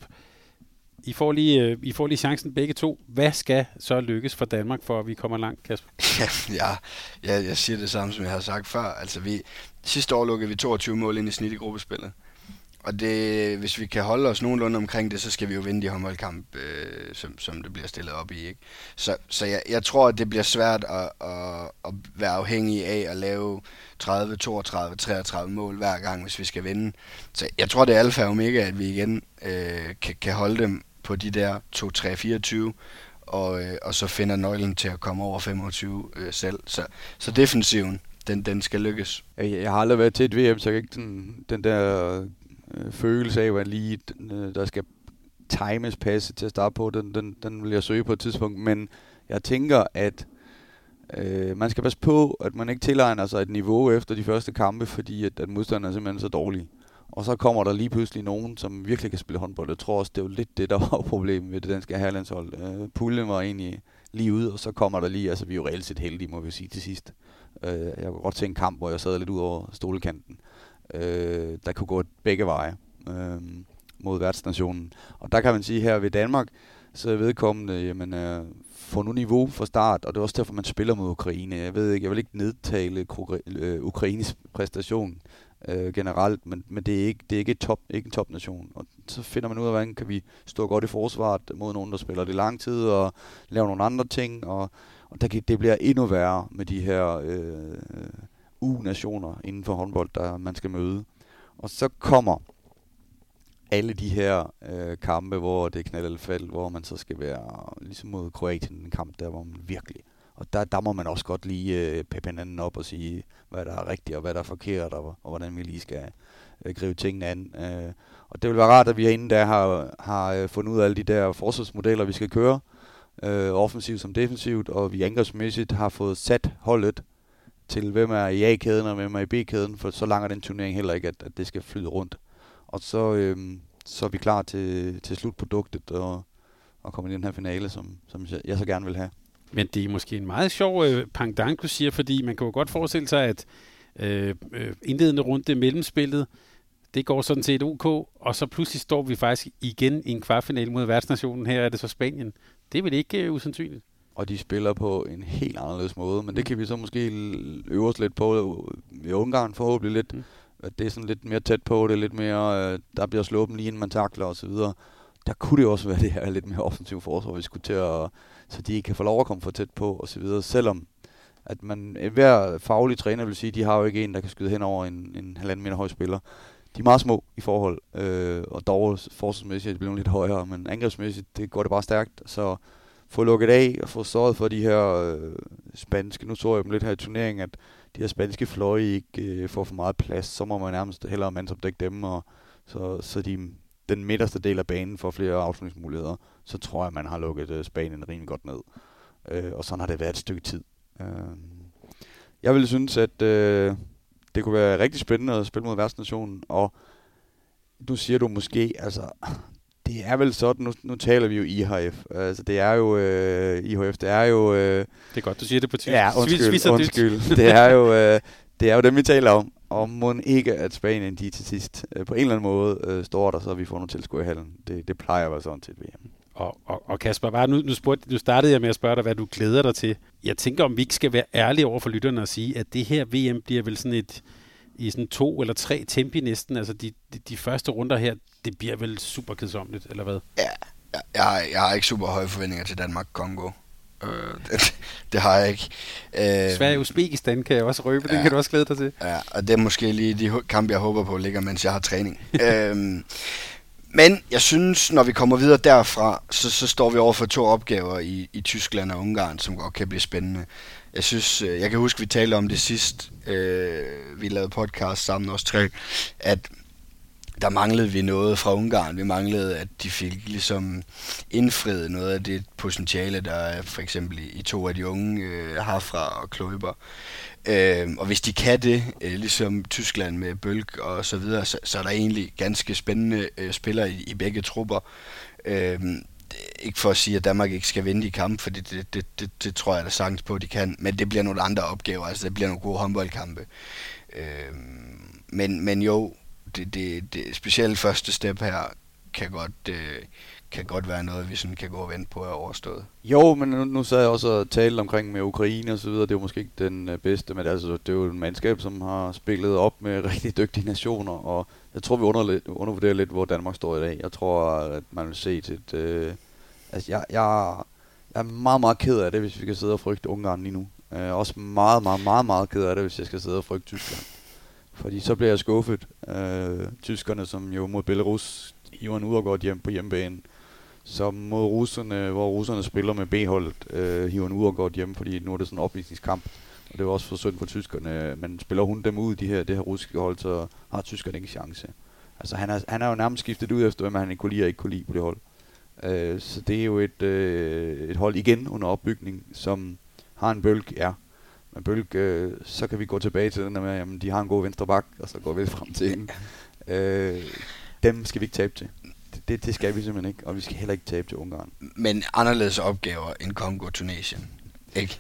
i får, lige, øh, I får lige chancen begge to. Hvad skal så lykkes for Danmark, for at vi kommer langt, Kasper? ja, ja, jeg siger det samme, som jeg har sagt før. Altså, vi, sidste år lukkede vi 22 mål ind i snit i gruppespillet. Og det, hvis vi kan holde os nogenlunde omkring det, så skal vi jo vinde de håndboldkamp, øh, som, som det bliver stillet op i. Ikke? Så, så jeg, jeg tror, at det bliver svært at, at, at være afhængig af at lave 30, 32, 33 mål hver gang, hvis vi skal vinde. Så jeg tror, det er alfa og omega, at vi igen øh, kan, kan holde dem på de der 2, 3, 24, og, øh, og så finder nøglen til at komme over 25 øh, selv. Så, så defensiven, den, den skal lykkes. Jeg, har aldrig været til et VM, så jeg kan ikke den, den der øh, følelse af, hvad lige øh, der skal times passe til at starte på. Den, den, den vil jeg søge på et tidspunkt, men jeg tænker, at øh, man skal passe på, at man ikke tilegner sig et niveau efter de første kampe, fordi at, at modstanderne er simpelthen så dårlig. Og så kommer der lige pludselig nogen, som virkelig kan spille håndbold. Jeg tror også, det var lidt det, der var problemet med det danske herrelandshold. Øh, puljen var egentlig lige ude, og så kommer der lige, altså vi er jo reelt set heldige, må vi sige til sidst. Øh, jeg kunne godt se en kamp, hvor jeg sad lidt ud over stolekanten. Øh, der kunne gå begge veje øh, mod værtsnationen. Og der kan man sige her ved Danmark, så er vedkommende, jamen, øh, få nu niveau fra start, og det er også derfor, man spiller mod Ukraine. Jeg ved ikke, jeg vil ikke nedtale øh, Ukraines præstation øh, generelt, men, men det er ikke, det er ikke, et top, ikke en topnation. Og så finder man ud af, hvordan kan vi stå godt i forsvaret mod nogen, der spiller det lang tid, og lave nogle andre ting, og, og der kan, det bliver endnu værre med de her øh, U-nationer inden for håndbold, der man skal møde. Og så kommer alle de her øh, kampe, hvor det er knald eller fald, hvor man så skal være ligesom mod Kroatien, en kamp der, hvor man virkelig og der, der må man også godt lige øh, peppe hinanden op og sige, hvad der er rigtigt og hvad der er forkert, og, og hvordan vi lige skal øh, gribe tingene an. Øh, og det vil være rart, at vi inden der har, har øh, fundet ud af alle de der forsvarsmodeller, vi skal køre, øh, offensivt som defensivt, og vi angrebsmæssigt har fået sat holdet til, hvem er i A-kæden og hvem er i B-kæden, for så lang er den turnering heller ikke, at, at det skal flyde rundt. Og så, øh, så er vi klar til, til slutproduktet og, og komme i den her finale, som, som jeg så gerne vil have. Men det er måske en meget sjov øh, pangdang, du siger, fordi man kan jo godt forestille sig, at øh, øh, indledende runde mellemspillet, det går sådan set OK, og så pludselig står vi faktisk igen i en kvartfinale mod værtsnationen. Her er det så Spanien. Det er vel ikke øh, usandsynligt? Og de spiller på en helt anderledes måde, men det kan vi så måske øve os lidt på i Ungarn forhåbentlig lidt. Mm. Det er sådan lidt mere tæt på, det er lidt mere, øh, der bliver slået lige inden man takler og så videre. Der kunne det også være det her lidt mere offensiv forsvar, vi skulle til at så de kan få lov at komme for tæt på osv., selvom at man, hver faglig træner vil sige, de har jo ikke en, der kan skyde hen over en, en halvanden meter høj spiller. De er meget små i forhold, øh, og dog forsvarsmæssigt er de blevet lidt højere, men angrebsmæssigt det går det bare stærkt, så få lukket af og få sørget for de her øh, spanske, nu så jeg dem lidt her i turneringen, at de her spanske fløje ikke øh, får for meget plads, så må man nærmest hellere mandsopdække dem, og så, så de, den midterste del af banen får flere afslutningsmuligheder så tror jeg, man har lukket øh, Spanien rimelig godt ned. Øh, og sådan har det været et stykke tid. Øh, jeg ville synes, at øh, det kunne være rigtig spændende at spille mod værtsnationen, og nu siger du måske, altså, det er vel sådan, nu, nu taler vi jo IHF, altså det er jo, øh, IHF, det er jo... Øh, det er godt, du siger det på tysk. Ja, undskyld, undskyld. det er jo, øh, det er jo dem, vi taler om, og må ikke, at Spanien de til sidst øh, på en eller anden måde øh, står der, så vi får nogle tilskuere i hallen. Det, det plejer at være sådan til et VM. Og, og, og Kasper, bare nu, nu, spurgte, nu startede jeg med at spørge dig, hvad du glæder dig til. Jeg tænker, om vi ikke skal være ærlige over for lytterne og sige, at det her VM bliver vel sådan et i sådan to eller tre tempi næsten. Altså de, de, de første runder her, det bliver vel super kedsommeligt, eller hvad? Ja, jeg, jeg, har, jeg har ikke super høje forventninger til Danmark-Kongo. Øh, det, det har jeg ikke. Øh, Sverige-Uzbekistan kan jeg også røbe, ja, den kan du også glæde dig til. Ja, og det er måske lige de kampe, jeg håber på ligger, mens jeg har træning. øhm, men jeg synes, når vi kommer videre derfra, så, så står vi over for to opgaver i, i Tyskland og Ungarn, som godt kan blive spændende. Jeg synes, øh, jeg kan huske, vi talte om det sidst, øh, vi lavede podcast sammen os tre, at der manglede vi noget fra Ungarn. Vi manglede, at de fik ligesom indfriet noget af det potentiale, der er for eksempel i, to af de unge, øh, Hafra og Kløber. Øh, og hvis de kan det, øh, ligesom Tyskland med Bølg og så videre, så, så er der egentlig ganske spændende øh, spillere i, i begge trupper. Øh, ikke for at sige, at Danmark ikke skal vinde i kamp, for det, det, det, det, det tror jeg da sagtens på, at de kan, men det bliver nogle andre opgaver, altså det bliver nogle gode håndboldkampe. Øh, men, men jo, det, det, det specielt første step her kan godt, øh, kan godt være noget, vi sådan kan gå og vente på at overstået. Jo, men nu, nu sad jeg også og talte omkring med Ukraine og så videre. Det er jo måske ikke den øh, bedste, men altså, det er jo en mandskab, som har spillet op med rigtig dygtige nationer, og jeg tror, vi under, undervurderer lidt, hvor Danmark står i dag. Jeg tror, at man vil se til et... Øh, altså, jeg, jeg, jeg er meget, meget ked af det, hvis vi kan sidde og frygte Ungarn lige nu. Jeg er også meget, meget, meget, meget ked af det, hvis jeg skal sidde og frygte Tyskland. Fordi så bliver jeg skuffet. Øh, tyskerne, som jo mod Belarus hiver en udadgård hjem på hjemmebane, så mod russerne, hvor russerne spiller med B-holdet, øh, hiver en uafgjort hjem, fordi nu er det sådan en opvisningskamp. Og det var også for synd for tyskerne. Men spiller hun dem ud, de her, det her russiske hold, så har tyskerne ikke chance. Altså han er, han er jo nærmest skiftet ud efter, hvem han ikke kunne lide og ikke kunne lide på det hold. Øh, så det er jo et, øh, et hold igen under opbygning, som har en bølg, ja. Men bølg, øh, så kan vi gå tilbage til den der med, at de har en god venstre bak, og så går vi frem til en. Øh, dem skal vi ikke tabe til. Det, det skal vi simpelthen ikke, og vi skal heller ikke tabe til Ungarn. Men anderledes opgaver end Kongo-Tunesien, ikke?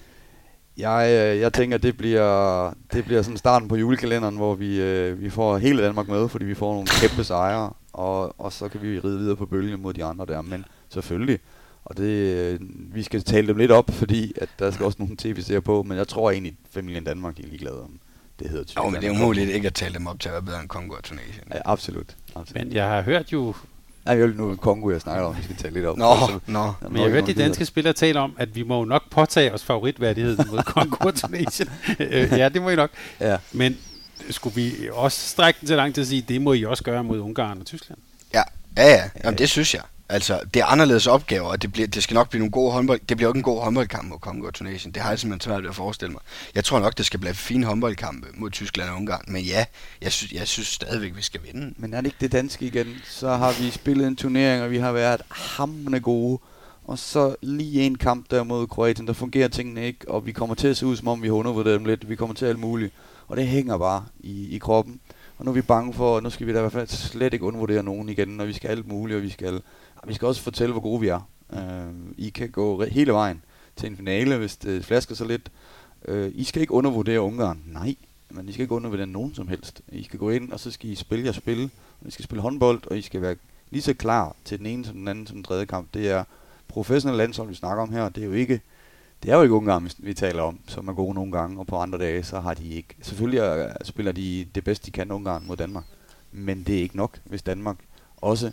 Jeg, øh, jeg tænker, det bliver, det bliver sådan starten på julekalenderen, hvor vi, øh, vi får hele Danmark med, fordi vi får nogle kæmpe sejre, og, og så kan vi ride videre på bølgen mod de andre der. Men selvfølgelig, og det, øh, vi skal tale dem lidt op, fordi at der skal også nogle tv-serier på, men jeg tror egentlig, at familien Danmark er ligeglade om det hedder Jo, men det er umuligt ikke at tale dem op til at være bedre end Kongo og Tunesien. Ja, absolut. absolut. Men jeg har hørt jo Ja, jeg vil nu Kongo, jeg snakker om, vi skal tale lidt op. Nå, Så- nå. Men jeg har hørt de danske spillere tale om, at vi må jo nok påtage os favoritværdigheden mod Kongo og Tunesien. Øh, ja, det må I nok. Ja. Men skulle vi også strække den til langt til at sige, det må I også gøre mod Ungarn og Tyskland? Ja, ja, ja. Jamen, det synes jeg. Altså, det er anderledes opgaver, og det, bliver, det skal nok blive nogle gode håndbold... Det bliver jo ikke en god håndboldkamp mod Kongo og Tunesien. Det har jeg simpelthen svært ved at forestille mig. Jeg tror nok, det skal blive fine håndboldkampe mod Tyskland og Ungarn. Men ja, jeg synes, jeg synes stadigvæk, vi skal vinde. Men er det ikke det danske igen? Så har vi spillet en turnering, og vi har været hamrende gode. Og så lige en kamp der mod Kroatien, der fungerer tingene ikke, og vi kommer til at se ud, som om vi har undervurderet dem lidt. Vi kommer til alt muligt, og det hænger bare i, i kroppen. Og nu er vi bange for, at nu skal vi da i hvert fald slet ikke undervurdere nogen igen, og vi skal alt muligt, og vi skal, vi skal også fortælle, hvor gode vi er. Øh, I kan gå re- hele vejen til en finale, hvis det flasker så lidt. Øh, I skal ikke undervurdere Ungarn. Nej, men I skal ikke undervurdere nogen som helst. I skal gå ind, og så skal I spille jeres spil. I skal spille håndbold, og I skal være lige så klar til den ene som den anden som den tredje kamp. Det er professionelle landshold, vi snakker om her. Det er jo ikke, det er jo ikke Ungarn, vi- taler om, som er gode nogle gange, og på andre dage, så har de ikke. Selvfølgelig øh, spiller de det bedste, de kan Ungarn mod Danmark. Men det er ikke nok, hvis Danmark også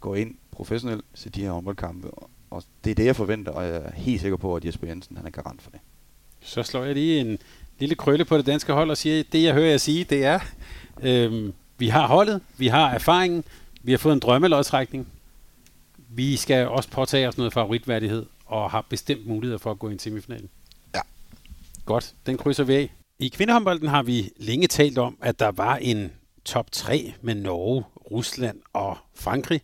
går ind professionelt til de her håndboldkampe. Og- det er det, jeg forventer, og jeg er helt sikker på, at Jesper Jensen han er garant for det. Så slår jeg lige en lille krølle på det danske hold og siger, det jeg hører jer sige, det er, øhm, vi har holdet, vi har erfaringen, vi har fået en drømmelodtrækning. Vi skal også påtage os noget favoritværdighed og har bestemt mulighed for at gå i en semifinal. Ja. Godt, den krydser vi af. I kvindehåndbolden har vi længe talt om, at der var en top 3 med Norge, Rusland og Frankrig.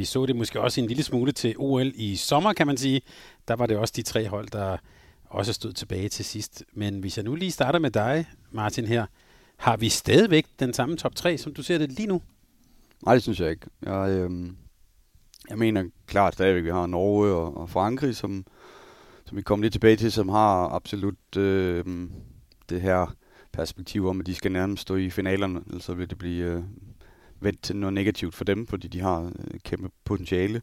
Vi så det måske også en lille smule til OL i sommer, kan man sige. Der var det også de tre hold, der også stod tilbage til sidst. Men hvis jeg nu lige starter med dig, Martin, her. Har vi stadigvæk den samme top 3, som du ser det lige nu? Nej, det synes jeg ikke. Jeg, øh, jeg mener klart stadigvæk, at vi har Norge og, og Frankrig, som, som vi kommer lidt tilbage til, som har absolut øh, det her perspektiv om, at de skal nærmest stå i finalerne, ellers så vil det blive øh, vendt til noget negativt for dem, fordi de har øh, kæmpe potentiale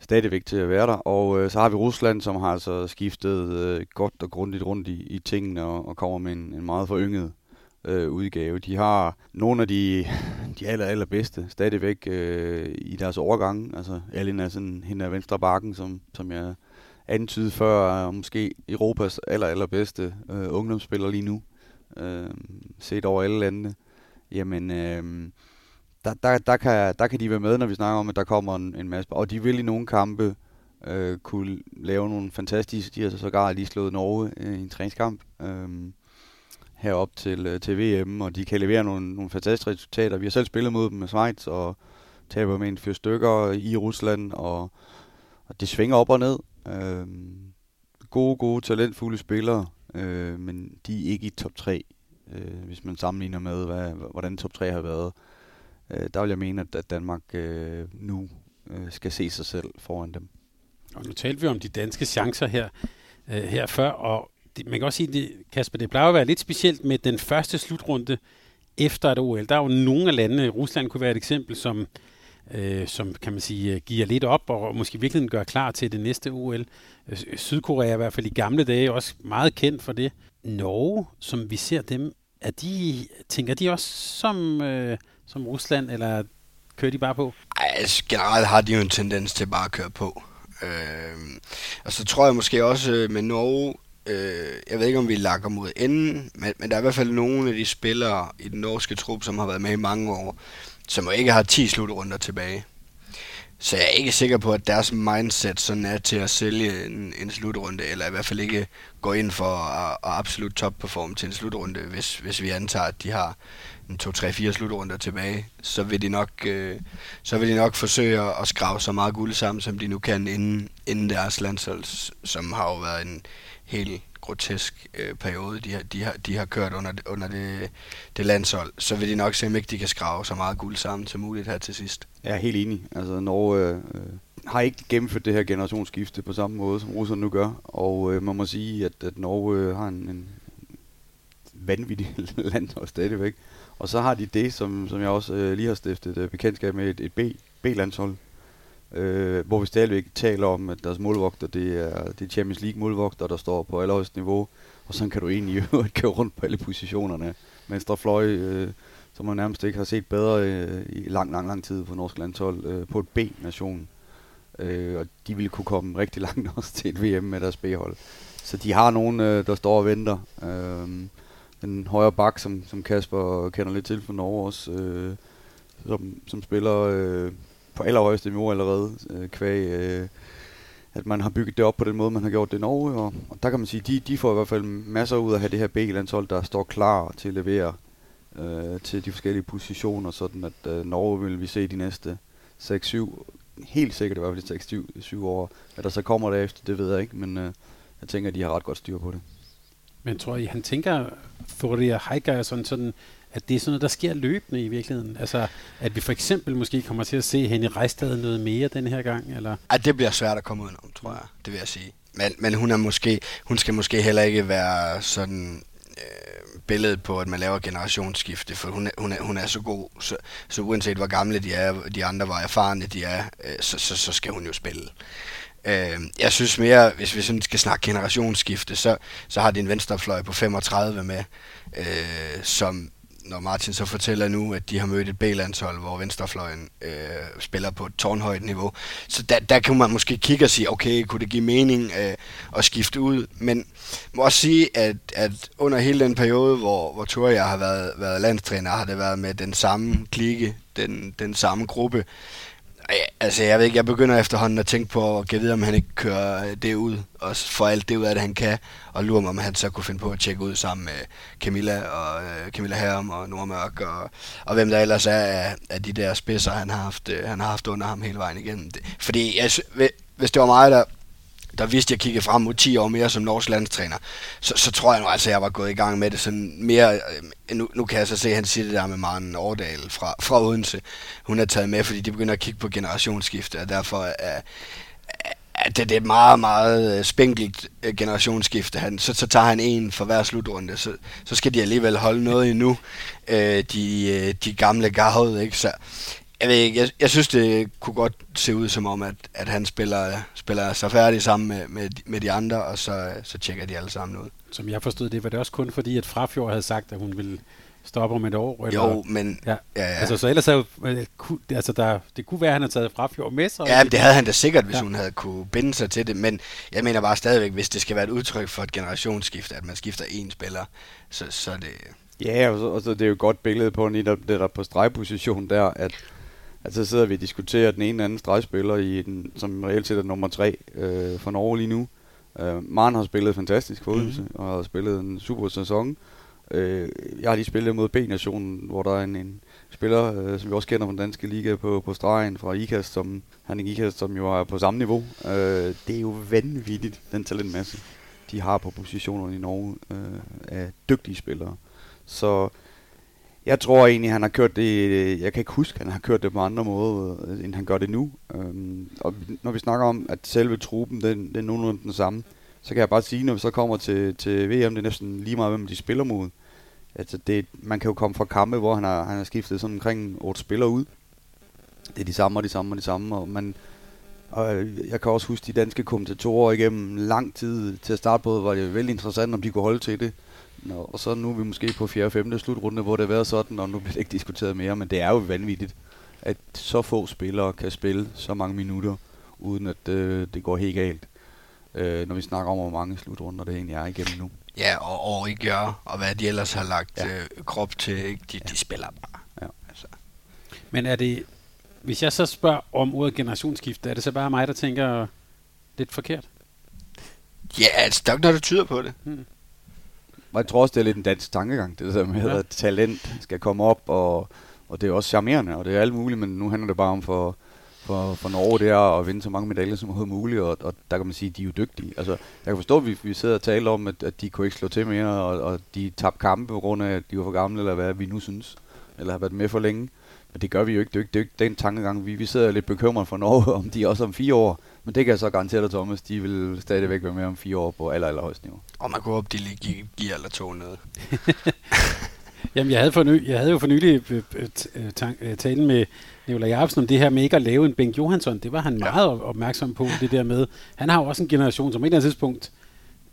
stadigvæk til at være der. Og øh, så har vi Rusland, som har altså skiftet øh, godt og grundigt rundt i, i tingene og, og kommer med en, en meget forynget øh, udgave. De har nogle af de, de aller, allerbedste stadigvæk øh, i deres overgange. Altså Allen er sådan hende af venstre bakken, som, som jeg antydede før, er måske Europas aller, allerbedste øh, ungdomsspiller lige nu. Øh, set over alle landene. Jamen, øh, der, der, der, kan, der kan de være med, når vi snakker om, at der kommer en, en masse. Og de vil i nogle kampe øh, kunne lave nogle fantastiske... De har så sågar lige slået Norge øh, i en træningskamp. Øh, herop til, øh, til VM, og de kan levere nogle, nogle fantastiske resultater. Vi har selv spillet mod dem med Schweiz, og taber med en fyr stykker i Rusland, og, og det svinger op og ned. Øh, gode, gode, talentfulde spillere, øh, men de er ikke i top 3, øh, hvis man sammenligner med, hvad, hvordan top 3 har været. Øh, øh, der vil jeg mene, at, at Danmark øh, nu øh, skal se sig selv foran dem. Og nu talte vi om de danske chancer her, øh, her før, og det, man kan også sige, det, Kasper, det plejer at være lidt specielt med den første slutrunde efter et OL. Der er jo nogle af landene, Rusland kunne være et eksempel, som, øh, som kan man sige, giver lidt op og måske virkelig gør klar til det næste OL. Øh, Sydkorea er i hvert fald i gamle dage også meget kendt for det. Norge, som vi ser dem, er de, tænker de også som, øh, som Rusland, eller kører de bare på? Ej, altså, generelt har de jo en tendens til bare at køre på. Øh, og så tror jeg måske også øh, med Norge, øh, jeg ved ikke om vi lakker mod enden, men, men der er i hvert fald nogle af de spillere i den norske trup, som har været med i mange år, som jo ikke har 10 slutrunder tilbage. Så jeg er ikke sikker på, at deres mindset sådan er til at sælge en, en slutrunde, eller i hvert fald ikke gå ind for at, at absolut topperforme til en slutrunde, hvis, hvis vi antager, at de har 2-3-4 slutrunder tilbage, så vil de nok, øh, så vil de nok forsøge at skrave så meget guld sammen, som de nu kan inden, inden deres landshold, som har jo været en helt grotesk øh, periode, de har, de, har, de har kørt under, under det, det landshold, så vil de nok se, om ikke de kan skrave så meget guld sammen som muligt her til sidst. Jeg er helt enig. Altså, Norge øh, øh har ikke gennemført det her generationsskifte på samme måde, som russerne nu gør, og øh, man må sige, at, at Norge øh, har en, en vanvittig landshold stadigvæk. Og så har de det, som, som jeg også øh, lige har stiftet øh, bekendtskab med, et, et B, B-landshold, øh, hvor vi stadigvæk taler om, at deres målvogter, det er, det er Champions League målvogter, der står på allerhøjeste niveau, og så kan du egentlig køre rundt på alle positionerne. Venstre fløj, øh, som man nærmest ikke har set bedre øh, i lang, lang, lang tid på norsk landshold, øh, på et B-nation. Øh, og de ville kunne komme rigtig langt også til et VM med deres B-hold. Så de har nogen, øh, der står og venter. Øh, en højre bak, som, som Kasper kender lidt til fra Norge også, øh, som, som spiller øh, på allerhøjeste niveau allerede, øh, kvæg, øh, at man har bygget det op på den måde, man har gjort det i Norge, og, og der kan man sige, de, de får i hvert fald masser ud af at have det her B-landshold, der står klar til at levere øh, til de forskellige positioner, sådan at øh, Norge vil vi se de næste 6-7, helt sikkert i hvert fald 6-7 år. Hvad der så kommer derefter, det ved jeg ikke, men øh, jeg tænker, at de har ret godt styr på det. Men tror I, han tænker, Thoria Heiger, sådan, sådan, at det er sådan noget, der sker løbende i virkeligheden? Altså, at vi for eksempel måske kommer til at se hende i Rejstad noget mere den her gang? Eller? Ej, det bliver svært at komme udenom, tror jeg. Det vil jeg sige. Men, men hun, er måske, hun skal måske heller ikke være sådan øh, billedet på, at man laver generationsskifte, for hun er, hun er, hun er så god, så, så uanset hvor gamle de er, de andre var erfarne de er, øh, så, så, så skal hun jo spille. Øh, jeg synes mere, hvis vi sådan skal snakke generationsskifte, så, så har de en venstrefløj på 35 med, øh, som når Martin så fortæller nu, at de har mødt et B-landshold, hvor venstrefløjen øh, spiller på et tårnhøjt niveau. Så der, der kan man måske kigge og sige, okay, kunne det give mening øh, at skifte ud? Men må også sige, at, at under hele den periode, hvor, hvor Toria har været, været landstræner, har det været med den samme klikke, den, den samme gruppe. Altså, jeg ved ikke, jeg begynder efterhånden at tænke på at vide, om han ikke kører øh, det ud, og får alt det ud af det, han kan, og lurer mig, om han så kunne finde på at tjekke ud sammen med Camilla og uh, Camilla Herm og Nordmørk, og, og hvem der ellers er af, af de der spidser, han har haft, uh, han har haft under ham hele vejen igennem. Det, fordi jeg, hvis det var mig, der der vidste, jeg kiggede frem mod 10 år mere som norsk landstræner, så, så tror jeg nu altså, at jeg var gået i gang med det sådan mere, øh, nu, nu kan jeg så se, at han siger det der med Maren Årdal fra, fra Odense. Hun er taget med, fordi de begynder at kigge på generationsskifte, og derfor er, at det, det er et meget, meget øh, spinkelt øh, generationsskifte. Han, så, så tager han en for hver slutrunde, så, så skal de alligevel holde noget endnu, øh, de, de gamle garvede, ikke? Så jeg ved ikke, jeg, jeg synes, det kunne godt se ud som om, at, at han spiller, spiller sig færdig sammen med, med, med de andre, og så, så tjekker de alle sammen ud. Som jeg forstod det, var det også kun fordi, at Frafjord havde sagt, at hun ville stoppe om et år? Eller? Jo, men... Ja. Ja, ja. Altså, så ellers er øh, altså, der, det kunne være, at han havde taget Frafjord med sig. Ja, det havde han da sikkert, hvis ja. hun havde kunne binde sig til det, men jeg mener bare stadigvæk, hvis det skal være et udtryk for et generationsskifte, at man skifter én spiller, så, så er det... Ja, og så, og så det er jo et godt billede på det der på stregposition der, at Altså så sidder vi og diskuterer den ene eller anden stregspiller, i den, som reelt set er nummer tre øh, for Norge lige nu. Øh, Maren har spillet fantastisk for Odense, mm-hmm. og har spillet en super sæson. Øh, jeg har lige spillet mod B-nationen, hvor der er en, en spiller, øh, som vi også kender fra den danske liga på, på stregen fra IKAST, som han IKAST, som jo er på samme niveau. Øh, det er jo vanvittigt, den talentmasse, de har på positionerne i Norge øh, af dygtige spillere. Så jeg tror egentlig, han har kørt det, øh, jeg kan ikke huske, han har kørt det på andre måder, øh, end han gør det nu. Øhm, og når vi snakker om, at selve truppen, den, den er nogenlunde den samme, så kan jeg bare sige, når vi så kommer til, til VM, det er næsten lige meget, hvem de spiller mod. Altså det, man kan jo komme fra kampe, hvor han har, han har skiftet sådan omkring otte spillere ud. Det er de samme og de samme og de samme, og man, og øh, jeg kan også huske de danske kommentatorer igennem lang tid til at starte på, var det vældig interessant, om de kunne holde til det. Nå, og så nu er vi måske på 4. og 5. slutrunde, hvor det har været sådan, og nu bliver det ikke diskuteret mere, men det er jo vanvittigt, at så få spillere kan spille så mange minutter, uden at øh, det går helt galt. Øh, når vi snakker om, hvor mange slutrunder det egentlig er igennem nu. Ja, og, og ikke gør, og hvad de ellers har lagt ja. øh, krop til, ikke? De, ja. de spiller bare. Ja. Altså. Men er det, hvis jeg så spørger om ordet generationsskifte, er det så bare mig, der tænker lidt forkert? Ja, altså, der er ikke noget, der tyder på det. Hmm. Jeg tror også, det er lidt en dansk tankegang, det der med, ja. at talent skal komme op, og, og det er også charmerende, og det er alt muligt, men nu handler det bare om for, for, for Norge, det er at vinde så mange medaljer som overhovedet muligt, og, og der kan man sige, at de er jo dygtige. Altså, jeg kan forstå, at vi, vi sidder og taler om, at, at de kunne ikke slå til mere, og, og de tabte kampe på grund af, at de var for gamle, eller hvad vi nu synes, eller har været med for længe. Men det gør vi jo ikke. Det er jo ikke, det er ikke den tankegang. Vi, vi sidder lidt bekymret for Norge, om de også om fire år. Men det kan jeg så garantere dig, Thomas. De vil stadigvæk være med om fire år på aller, aller højst niveau. Og man kunne håbe, de lige giver, giver eller to ned. Jamen, jeg havde, for ny, jeg havde jo for nylig øh, øh, øh, talen med Nicolai Jacobsen om det her med ikke at lave en Bengt Johansson. Det var han ja. meget opmærksom på, det der med. Han har jo også en generation, som på et eller andet tidspunkt,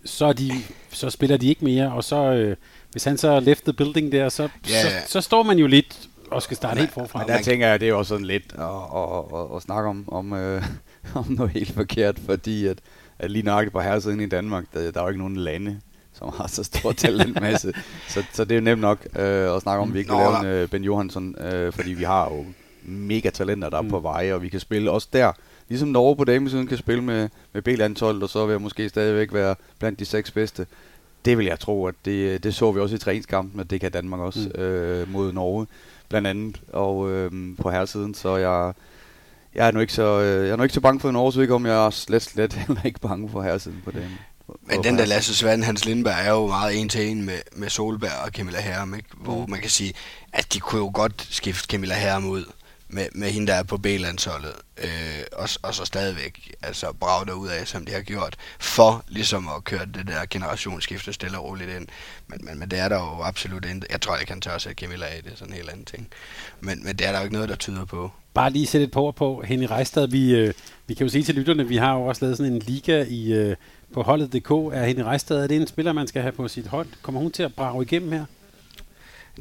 så, de, så spiller de ikke mere, og så, øh, hvis han så left the building der, så, ja. så, så står man jo lidt og skal starte helt forfra. Men der tænker jeg, det er jo sådan lidt at, at, at, at snakke om, om, øh, om noget helt forkert, fordi at, at lige nøjagtigt på herresiden i Danmark, der, der er jo ikke nogen lande, som har så stor talentmasse. så, så det er jo nemt nok øh, at snakke om, at vi ikke kan lave en øh, Ben Johansson, øh, fordi vi har jo mega talenter, der er mm. på vej, og vi kan spille også der. Ligesom Norge på damesiden kan spille med, med B-landsholdet, og så vil jeg måske stadigvæk være blandt de seks bedste. Det vil jeg tro, at det, det så vi også i træningskampen, at det kan Danmark også mm. øh, mod Norge, blandt andet, og øh, på herresiden, så jeg, jeg er nu ikke så, øh, jeg er nu ikke så bange for Norge, så ikke om jeg er slet, slet heller ikke bange for herresiden på damen. Men den der Lasse Svand, Hans Lindberg, er jo meget en til en med, med Solberg og Camilla Herm, ikke? hvor mm. man kan sige, at de kunne jo godt skifte Camilla Herm ud med, med hende, der er på B-landsholdet, øh, og, og så stadigvæk altså, brage ud af, som de har gjort, for ligesom at køre det der generationsskifte stille og roligt ind. Men, men, men det er der jo absolut ikke. Jeg tror, jeg kan tør at sætte Camilla af, det er sådan en helt anden ting. Men, men det er der jo ikke noget, der tyder på. Bare lige sætte et par på Henny Reistad. Vi, øh, vi kan jo sige til lytterne, vi har jo også lavet sådan en liga i, øh, på holdet.dk. Er Henny Reistad, er det en spiller, man skal have på sit hold? Kommer hun til at brage igennem her?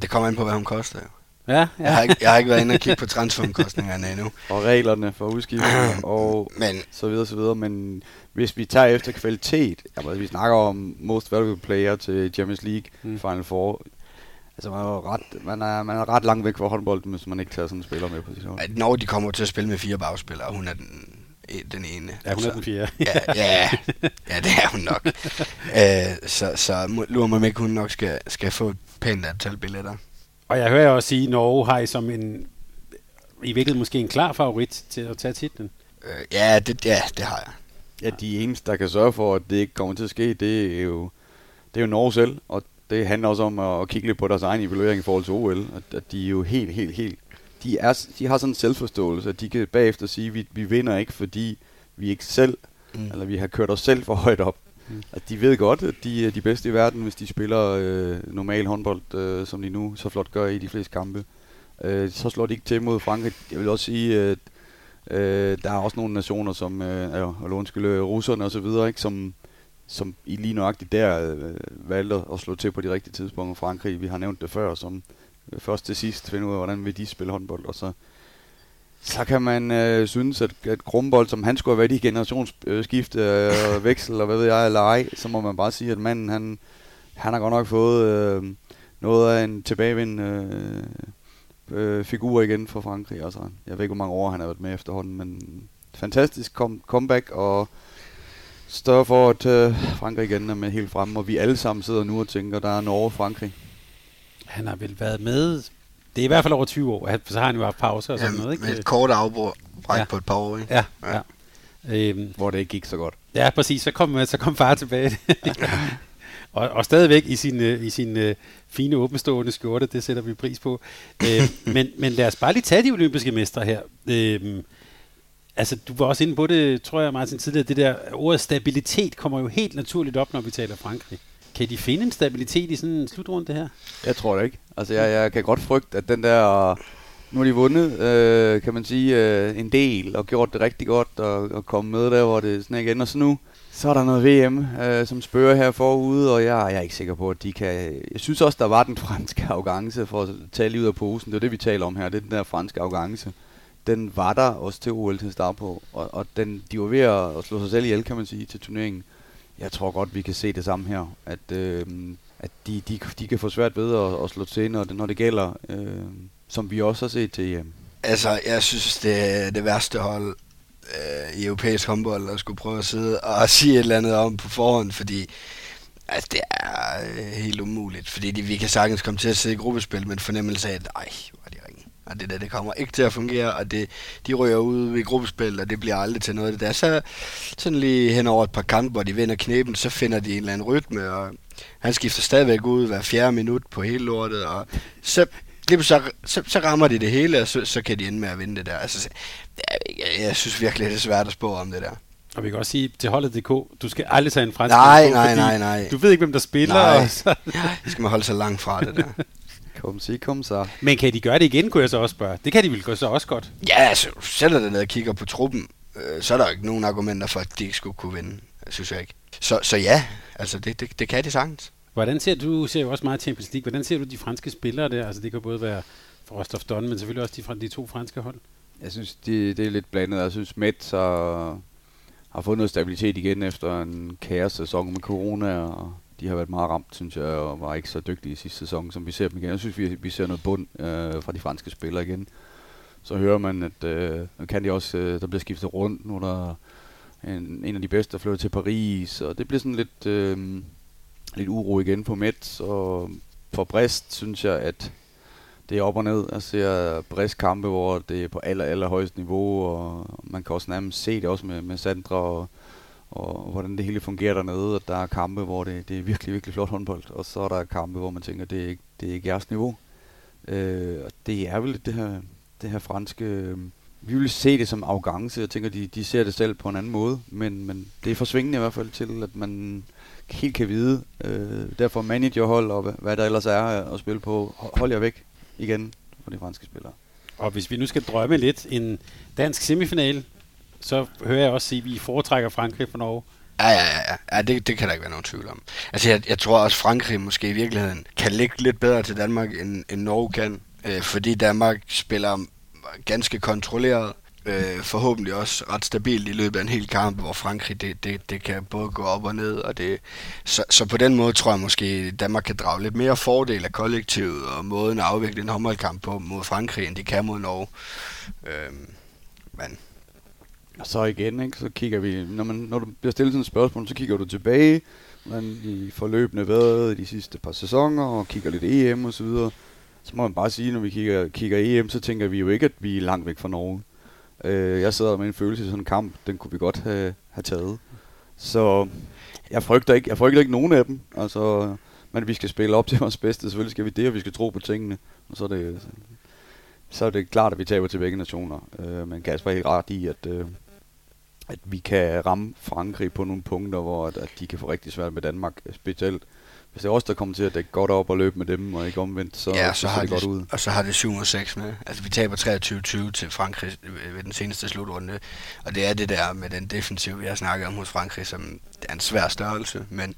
Det kommer ind på, hvad hun koster jo. Ja, ja. Jeg, har ikke, jeg har ikke været inde og kigge på transferomkostningerne endnu. Og reglerne for udskiftning og men, så videre, så videre. Men hvis vi tager efter kvalitet, jamen, vi snakker om most valuable player til Champions League mm. Final Four. Altså man er, ret, man, er, man er ret langt væk fra håndbold, hvis man ikke tager sådan en spiller med på sit hold. Når de kommer til at spille med fire bagspillere, hun er den, den ene. Ja, hun er den fjerde. ja, ja, ja, det er hun nok. uh, så så lurer mig ikke, hun nok skal, skal få et pænt antal billetter. Og jeg hører også sige, at Norge har I som en, i virkeligheden måske en klar favorit til at tage titlen. Øh, ja, det, ja, det har jeg. Ja, de eneste, der kan sørge for, at det ikke kommer til at ske, det er jo, det er jo Norge selv, og det handler også om at kigge lidt på deres egen evaluering i forhold til OL, at, at de er jo helt, helt, helt, de, er, de har sådan en selvforståelse, at de kan bagefter sige, at vi, vi vinder ikke, fordi vi ikke selv, mm. eller vi har kørt os selv for højt op. Mm. At de ved godt, at de er de bedste i verden, hvis de spiller øh, normal håndbold, øh, som de nu så flot gør i de fleste kampe. Øh, så slår de ikke til mod Frankrig. Jeg vil også sige, at øh, der er også nogle nationer, som, øh, ja, og undskylde, øh, russerne og så videre, ikke, som, som i lige nøjagtigt der øh, valgte at slå til på de rigtige tidspunkter. Frankrig, vi har nævnt det før, som øh, først til sidst finder ud af, hvordan vil de spille håndbold, og så så kan man øh, synes, at, at Grumbold, som han skulle have været i generationsskift øh, veksel, og hvad ved jeg, eller ej, så må man bare sige, at manden, han, han har godt nok fået øh, noget af en tilbagevind øh, øh, figur igen for Frankrig. Altså, jeg ved ikke, hvor mange år han har været med efterhånden, men fantastisk kom, comeback, og større for, at øh, Frankrig igen er med helt fremme, og vi alle sammen sidder nu og tænker, der er Norge-Frankrig. Han har vel været med det er i hvert fald over 20 år, så har han jo haft pauser og sådan Jamen, noget. Ikke? Med et kort afbræk ja. på et par år, ikke? Ja, ja. ja. Øhm, Hvor det ikke gik så godt. Ja, præcis. Så kom, så kom far tilbage. og, og stadigvæk i sin, øh, i sin uh, fine åbenstående skjorte, det sætter vi pris på. øh, men, men lad os bare lige tage de olympiske mestre her. Øh, altså, du var også inde på det, tror jeg, Martin, tidligere. Det der ordet stabilitet kommer jo helt naturligt op, når vi taler Frankrig. Kan de finde en stabilitet i sådan en slutrunde her? Jeg tror det ikke. Altså, jeg, jeg kan godt frygte, at den der... Nu har de vundet, øh, kan man sige, øh, en del, og gjort det rigtig godt, og, og kommet med der, hvor det sådan ikke ender. Så nu, så er der noget VM, øh, som spørger her forude, og jeg, jeg er ikke sikker på, at de kan... Jeg synes også, der var den franske arrogance, for at tage lige ud af posen. Det er det, vi taler om her, det er den der franske arrogance. Den var der også til OL til start på, og, og den, de var ved at, at slå sig selv ihjel, kan man sige, til turneringen jeg tror godt, vi kan se det samme her. At, øh, at de, de, de kan få svært ved at, at slå til, når det, når det gælder, øh, som vi også har set til EM. Altså, jeg synes, det er det værste hold øh, i europæisk håndbold at skulle prøve at sidde og sige et eller andet om på forhånd, fordi Altså, det er øh, helt umuligt, fordi de, vi kan sagtens komme til at sidde i gruppespil med en fornemmelse af, at nej, hvor er de. Og det der, det kommer ikke til at fungere, og det, de rører ud ved gruppespil, og det bliver aldrig til noget. Det der. Så sådan lige hen over et par kampe, hvor de vinder knepen, så finder de en eller anden rytme, og han skifter stadigvæk ud hver fjerde minut på hele lortet, og så, lige så, så, så rammer de det hele, og så, så kan de ende med at vinde det der. Altså, jeg, jeg, jeg synes virkelig, det er svært at spå om det der. Og vi kan også sige til holdet.dk, du skal aldrig tage en fransk Nej, på, nej, nej, nej. Du ved ikke, hvem der spiller. Nej. Og så. Det skal man holde sig langt fra, det der. Kom sig, kom så. Men kan de gøre det igen, kunne jeg så også spørge. Det kan de vel så også godt. Ja, altså, sætter dig ned og kigger på truppen, øh, så er der ikke nogen argumenter for, at de ikke skulle kunne vinde, synes jeg ikke. Så, så ja, altså det, det, det kan de sagtens. Hvordan ser du, ser jo også meget Champions League, hvordan ser du de franske spillere der? Altså det kan både være for Rostov Don, men selvfølgelig også de, fra de to franske hold. Jeg synes, det, det er lidt blandet. Jeg synes, Mets har, har fået noget stabilitet igen efter en kaos sæson med corona, og de har været meget ramt, synes jeg, og var ikke så dygtige i sidste sæson, som vi ser dem igen. Jeg synes, vi, vi ser noget bund øh, fra de franske spillere igen. Så hører man, at øh, nu kan de også, øh, der bliver skiftet rundt, nu er der en, en af de bedste, der flytter til Paris, og det bliver sådan lidt, øh, lidt uro igen på Mets, og for Brest synes jeg, at det er op og ned. Jeg ser Brest kampe, hvor det er på aller, aller højeste niveau, og man kan også nærmest se det også med, med Sandra, og, og hvordan det hele fungerer dernede. At der er kampe, hvor det, det er virkelig, virkelig flot håndbold, og så er der kampe, hvor man tænker, det er ikke, det er ikke jeres niveau. Øh, og det er vel det her, det her franske... Øh, vi vil se det som arrogance. Jeg tænker, de, de ser det selv på en anden måde, men, men det er forsvingende i hvert fald til, at man helt kan vide. Øh, derfor managerhold og hvad, hvad der ellers er at spille på. Hold jer væk igen for de franske spillere. Og hvis vi nu skal drømme lidt en dansk semifinal, så hører jeg også sige, at vi foretrækker Frankrig for Norge. Ja, ja, ja. ja. det, det kan der ikke være nogen tvivl om. Altså, jeg, jeg tror også, Frankrig måske i virkeligheden kan ligge lidt bedre til Danmark, end, end Norge kan. Øh, fordi Danmark spiller ganske kontrolleret. Øh, forhåbentlig også ret stabilt i løbet af en hel kamp, hvor Frankrig, det, det, det kan både gå op og ned. Og det, så, så på den måde tror jeg måske, Danmark kan drage lidt mere fordel af kollektivet og måden at afvikle en håndboldkamp på mod Frankrig, end de kan mod Norge. Øh, men og så igen, ikke, så kigger vi, når, man, når du bliver stillet sådan et spørgsmål, så kigger du tilbage, hvordan i forløbende været de sidste par sæsoner, og kigger lidt EM og så videre. Så må man bare sige, når vi kigger, kigger EM, så tænker vi jo ikke, at vi er langt væk fra Norge. Øh, jeg sidder med en følelse i sådan en kamp, den kunne vi godt have, have taget. Så jeg frygter ikke, jeg frygter ikke nogen af dem. Altså, men vi skal spille op til vores bedste, selvfølgelig skal vi det, og vi skal tro på tingene. Og så er det, så er det klart, at vi taber til begge nationer. Øh, men Kasper er helt ret i, at, øh, at vi kan ramme Frankrig på nogle punkter, hvor at, at de kan få rigtig svært med Danmark, specielt hvis det er os, der kommer til at dække godt op og løbe med dem, og ikke omvendt, så, ja, så, så har det de, godt ud. Og så har det 7 og 6 med. Altså, vi taber 23-20 til Frankrig ved den seneste slutrunde. Og det er det der med den defensiv, vi har snakket om hos Frankrig, som det er en svær størrelse. Men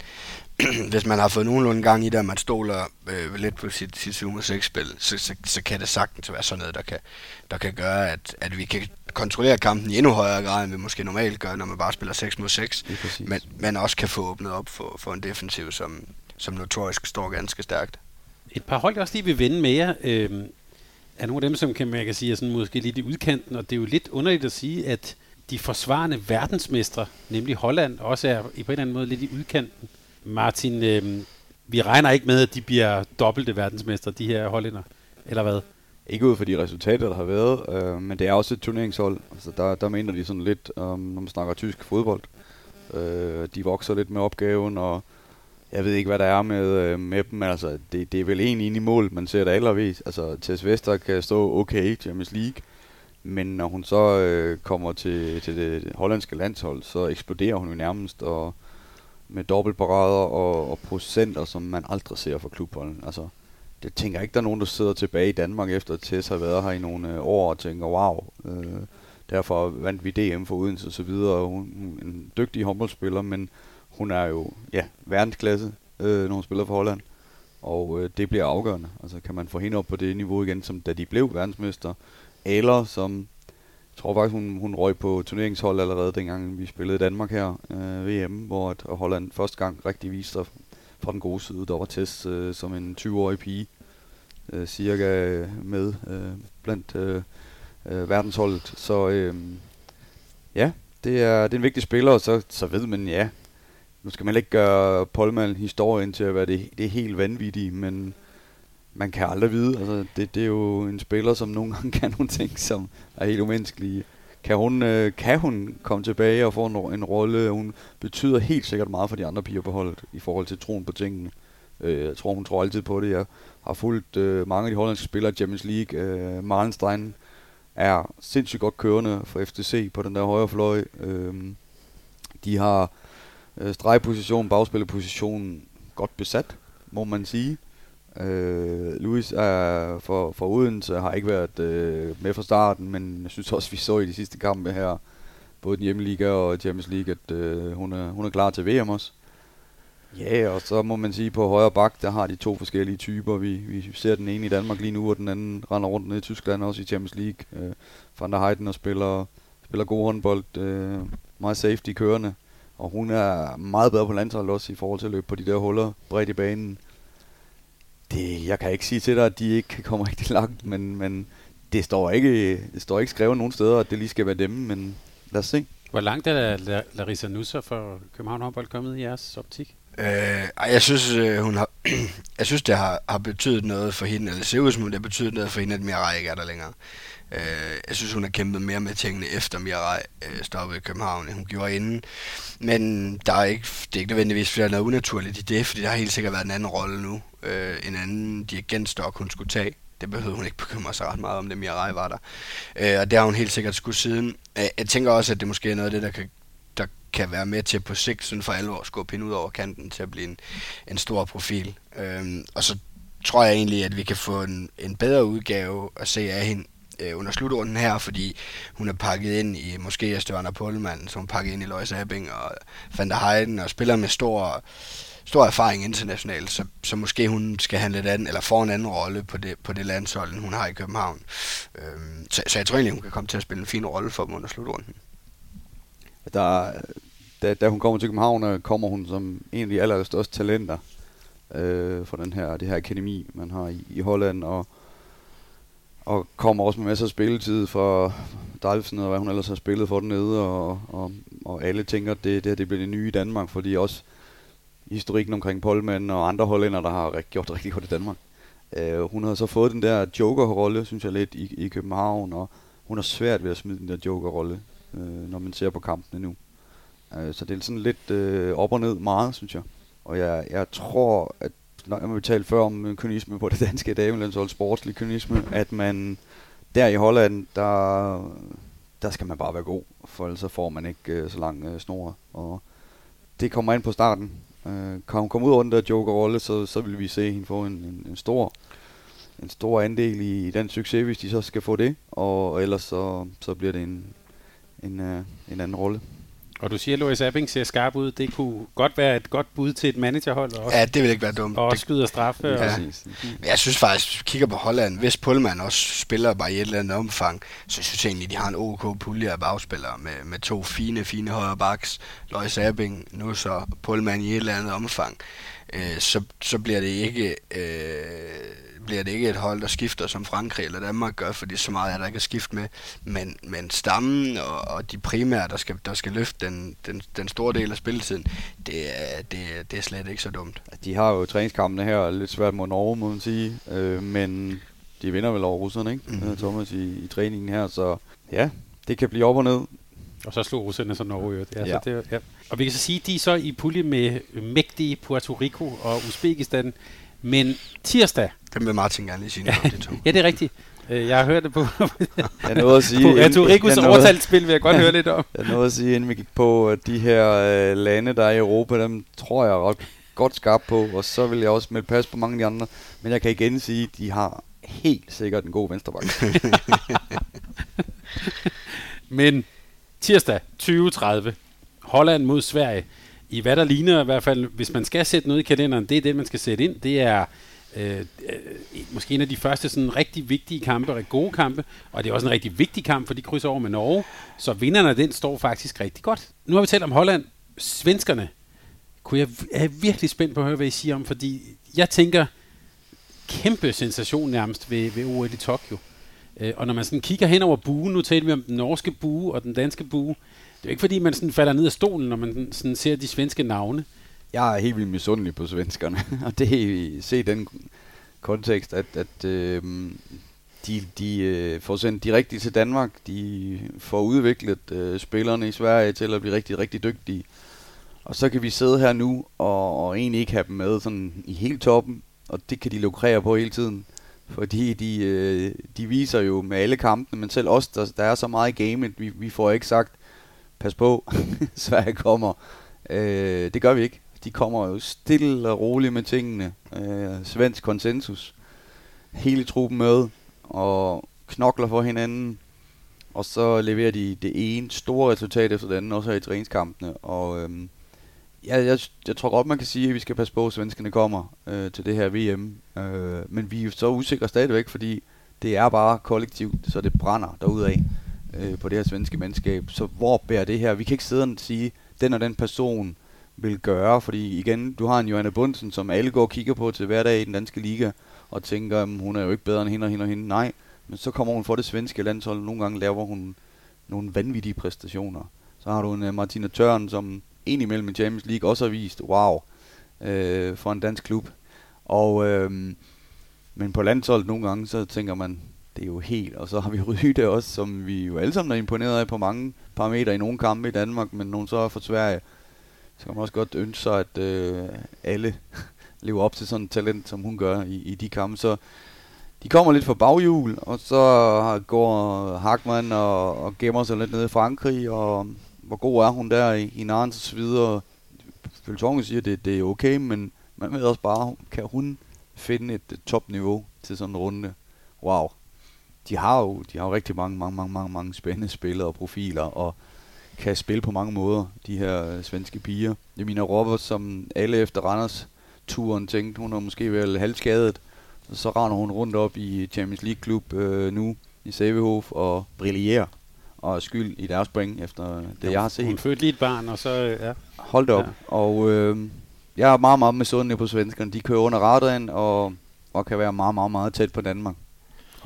hvis man har fået nogenlunde gang i det, og man stoler øh, lidt på sit, sit 7 og 6 spil, så, så, så, kan det sagtens være sådan noget, der kan, der kan gøre, at, at vi kan kontrollere kampen i endnu højere grad, end vi måske normalt gør, når man bare spiller 6 mod 6. Lige præcis. Men, men også kan få åbnet op for, for en defensiv, som, som notorisk står ganske stærkt. Et par hold, jeg også lige vil vende med jer, øh, er nogle af dem, som kan, man kan sige, er sådan måske lidt i udkanten, og det er jo lidt underligt at sige, at de forsvarende verdensmestre, nemlig Holland, også er på en eller anden måde lidt i udkanten. Martin, øh, vi regner ikke med, at de bliver dobbelte verdensmestre, de her hollænder, eller hvad? Ikke ud fra de resultater, der har været, øh, men det er også et turneringshold. Altså, der, der mener de sådan lidt, om, når man snakker tysk fodbold. Øh, de vokser lidt med opgaven, og jeg ved ikke, hvad der er med, øh, med dem. Altså, det, det er vel egentlig i mål, man ser det allervis. Altså, Tess Vester kan stå okay i Champions League, men når hun så øh, kommer til, til det hollandske landshold, så eksploderer hun jo nærmest, og med dobbeltparader og, og procenter, som man aldrig ser for klubholden. Altså, det tænker jeg ikke, der er nogen, der sidder tilbage i Danmark, efter at Tess har været her i nogle øh, år, og tænker, wow, øh, derfor vandt vi DM for Odense og så videre, hun, hun er en dygtig håndboldspiller, men hun er jo, ja, verdensklasse, øh, når hun spiller for Holland, og øh, det bliver afgørende. Altså, kan man få hende op på det niveau igen, som da de blev verdensmester, eller som, jeg tror faktisk, hun, hun røg på turneringshold allerede, dengang vi spillede i Danmark her, øh, VM, hvor at Holland første gang rigtig viste sig fra den gode side. Der var test øh, som en 20-årig pige, øh, cirka med øh, blandt øh, øh, verdensholdet. Så øh, ja, det er, det er en vigtig spiller, og så, så ved man, ja, nu skal man ikke gøre Polman historien til at være det, det helt vanvittige, men man kan aldrig vide. Altså, det, det er jo en spiller, som nogle gange kan nogle ting, som er helt umenneskelige. Kan hun, øh, kan hun komme tilbage og få en, en rolle? Hun betyder helt sikkert meget for de andre piger på holdet i forhold til troen på tingene. Øh, jeg tror, hun tror altid på det. Jeg har fulgt øh, mange af de hollandske spillere i Champions League. Øh, Marlenstein er sindssygt godt kørende for FTC på den der højre fløj. Øh, de har øh, stregpositionen, bagspillerpositionen godt besat, må man sige. Øh, Louis er for, for Odense har ikke været øh, med fra starten, men jeg synes også, vi så i de sidste kampe her, både den hjemmeliga og Champions League, at øh, hun, er, hun er klar til VM også. Ja, og så må man sige, på højre bak, der har de to forskellige typer. Vi, vi ser den ene i Danmark lige nu, og den anden render rundt ned i Tyskland, også i Champions League. Øh, Van der Heiden og spiller, spiller god håndbold, øh, meget safety kørende. Og hun er meget bedre på landsholdet også i forhold til at løbe på de der huller bredt i banen. Det, jeg kan ikke sige til dig, at de ikke kommer rigtig langt, men, men det, står ikke, det står ikke skrevet nogen steder, at det lige skal være dem, men lad os se. Hvor langt er Larissa Nusser for København håndbold kommet i jeres optik? Øh, jeg synes, øh, hun har, jeg synes, det har, har betydet noget for hende, eller det ser ud som, det har betydet noget for hende, at Mirai ikke er der længere. Øh, jeg synes, hun har kæmpet mere med tingene efter Mirai øh, stoppede i København, end hun gjorde inden. Men der er ikke, det er ikke nødvendigvis, fordi der er noget unaturligt i det, fordi der har helt sikkert været en anden rolle nu. Øh, en anden dirigentstok, hun skulle tage. Det behøvede hun ikke bekymre sig ret meget om, det Mirai var der. Øh, og det har hun helt sikkert skulle siden. Øh, jeg tænker også, at det måske er noget af det, der kan der kan være med til på sigt sådan for alvor at skubbe hende ud over kanten til at blive en, en stor profil. Øh, og så tror jeg egentlig, at vi kan få en, en bedre udgave at se af hende øh, under slutrunden her, fordi hun er pakket ind i måske Størn og Pullman, som pakket ind i Lois Abing og Van der Heiden, og spiller med stor, stor erfaring internationalt, så, så måske hun skal have en lidt anden, eller får en anden rolle på det, på det landshold, end hun har i København. Øhm, så, så jeg tror egentlig, hun kan komme til at spille en fin rolle for dem under slutrunden. Der, da, da hun kommer til København, øh, kommer hun som en af de allerstørste talenter øh, for den her, det her akademi, man har i, i Holland, og og kommer også med masser af spilletid for Dalfsen og hvad hun ellers har spillet for dernede, og, og, og alle tænker, at det, det, det bliver det nye i Danmark, fordi også historikken omkring Polman og andre hollænder, der har gjort det rigtig godt i Danmark. Øh, hun har så fået den der joker-rolle, synes jeg lidt, i, i København, og hun har svært ved at smide den der joker-rolle, øh, når man ser på kampene nu. Øh, så det er sådan lidt øh, op og ned meget, synes jeg. Og jeg, jeg tror, at når vi talte før om øh, kynisme på det danske damelandshold, sportslig kynisme, at man der i Holland, der, der skal man bare være god, for ellers så får man ikke øh, så lang øh, snor. Og det kommer ind på starten. Øh, kan hun komme ud over den der joker-rolle, så, så vil vi se hende få en, en, en stor en stor andel i, i den succes, hvis de så skal få det, og ellers så, så bliver det en, en, øh, en anden rolle. Og du siger, at Louis Abing ser skarp ud. Det kunne godt være et godt bud til et managerhold. Også. Ja, det vil ikke være dumt. Og også skyder straffe. Ja. Og... Jeg synes faktisk, hvis vi kigger på Holland, hvis Pullman også spiller bare i et eller andet omfang, så synes jeg egentlig, at de har en OK pulje af bagspillere med, med to fine, fine højre backs. Louis Abing, nu så Pullman i et eller andet omfang. Øh, så, så bliver det ikke... Øh, bliver det ikke et hold, der skifter, som Frankrig eller Danmark gør, fordi så meget er der ikke at skifte med. Men, men stammen og, og de primære, der skal, der skal løfte den, den, den store del af spilletiden, det er, det, det er slet ikke så dumt. De har jo træningskampene her lidt svært mod Norge, må man sige. Øh, men de vinder vel over russerne, ikke? Mm-hmm. Thomas i, i træningen her, så ja, det kan blive op og ned. Og så slog russerne så Norge. Ja, ja. Så det, ja. Og vi kan så sige, at de er så i pulje med mægtige Puerto Rico og Uzbekistan. Men tirsdag... Det vil Martin gerne lige sige noget om det to. ja, det er rigtigt. Øh, jeg har hørt det på, jeg nåede at sige, på Puerto Ricos overtalsspil, vil jeg godt høre lidt om. Jeg nåede at sige, inden vi gik på, at de her øh, lande, der er i Europa, dem tror jeg ret godt skarp på, og så vil jeg også med pas på mange af de andre. Men jeg kan igen sige, at de har helt sikkert en god venstreback. Men tirsdag 2030, Holland mod Sverige i hvad der ligner i hvert fald, hvis man skal sætte noget i kalenderen, det er det, man skal sætte ind. Det er øh, øh, måske en af de første sådan rigtig vigtige kampe, gode kampe, og det er også en rigtig vigtig kamp, for de krydser over med Norge, så vinderne af den står faktisk rigtig godt. Nu har vi talt om Holland. Svenskerne kunne jeg er virkelig spændt på at høre, hvad I siger om, fordi jeg tænker, kæmpe sensation nærmest ved, ved OL i Tokyo. Øh, og når man sådan kigger hen over buen, nu taler vi om den norske bue og den danske bue, jo ikke fordi, man sådan falder ned af stolen, når man sådan ser de svenske navne. Jeg er helt vildt misundelig på svenskerne, og det er se den kontekst, at, at øh, de, de øh, får sendt de rigtige til Danmark, de får udviklet øh, spillerne i Sverige til at blive rigtig, rigtig dygtige. Og så kan vi sidde her nu og, og egentlig ikke have dem med sådan i helt toppen, og det kan de lukrere på hele tiden. Fordi de, øh, de viser jo med alle kampene, men selv os, der, der er så meget i gamet, vi, vi får ikke sagt, pas på, Sverige kommer. Øh, det gør vi ikke. De kommer jo stille og roligt med tingene. Øh, svensk konsensus. Hele truppen med og knokler for hinanden. Og så leverer de det ene store resultat efter det andet, også her i træningskampene. Og øhm, ja, jeg, jeg tror godt, man kan sige, at vi skal passe på, at svenskerne kommer øh, til det her VM. Øh, men vi er jo så usikre stadigvæk, fordi det er bare kollektivt, så det brænder derudaf øh, på det her svenske mandskab. Så hvor bærer det her? Vi kan ikke sidde og sige, den og den person vil gøre, fordi igen, du har en Johanne Bundsen, som alle går og kigger på til hverdag i den danske liga, og tænker, at hun er jo ikke bedre end hende og hende og hende. Nej, men så kommer hun for det svenske landshold, nogle gange laver hun nogle vanvittige præstationer. Så har du en uh, Martina Tørn, som en imellem i Champions League også har vist, wow, øh, for en dansk klub. Og, øh, men på landsholdet nogle gange, så tænker man, det er jo helt, og så har vi Ryde også, som vi jo alle sammen er imponeret af på mange parametre i nogle kampe i Danmark, men nogle så er for Sverige, så kan man også godt ønske sig, at øh, alle lever op til sådan et talent, som hun gør i, i de kampe. Så de kommer lidt fra baghjul, og så går Hackmann og, og gemmer sig lidt nede i Frankrig, og hvor god er hun der i, i Nantes og så videre. Føltongen siger, at det, det er okay, men man ved også bare, kan hun finde et topniveau til sådan en runde. Wow. De har jo, de har jo rigtig mange, mange, mange, mange, mange spændende spillere og profiler, og kan spille på mange måder, de her svenske piger. Det er Mina Roberts, som alle efter Randers turen tænkte, hun er måske vel halvskadet. Så render hun rundt op i Champions League klub øh, nu i Savehof og brillerer og er skyld i deres point efter det, ja, jeg har set. Hun fødte lige et barn, og så, øh, ja. Hold op. Ja. Og øh, jeg er meget, meget misundelig på svenskerne. De kører under radaren og, og kan være meget, meget, meget tæt på Danmark.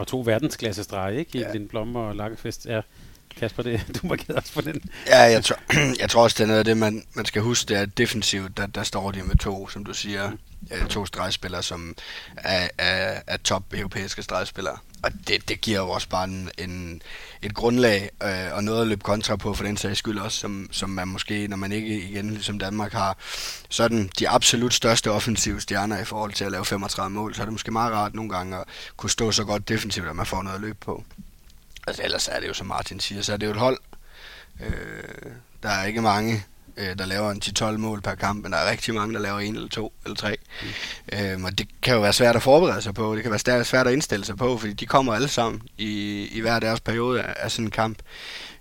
Og to verdensklasse strege, ikke? I ja. Blommer og Lagerfest. Ja. Kasper, det, du markerede også på den. Ja, jeg tror, jeg tror også, det er noget af det, man, man skal huske, det er defensivt, der, der står de med to, som du siger, mm. to stregspillere, som er, er, er top europæiske stregspillere. Og det, det giver jo også bare en, en, et grundlag øh, og noget at løbe kontra på for den sags skyld også, som, som man måske, når man ikke igen ligesom Danmark har sådan de absolut største offensive stjerner i forhold til at lave 35 mål, så er det måske meget rart nogle gange at kunne stå så godt defensivt, at man får noget at løbe på. Altså ellers er det jo, som Martin siger, så er det jo et hold. Øh, der er ikke mange, øh, der laver en 10-12 mål per kamp, men der er rigtig mange, der laver en eller to eller tre. Mm. Øhm, og det kan jo være svært at forberede sig på, det kan være svært at indstille sig på, fordi de kommer alle sammen i, i hver deres periode af, af sådan en kamp.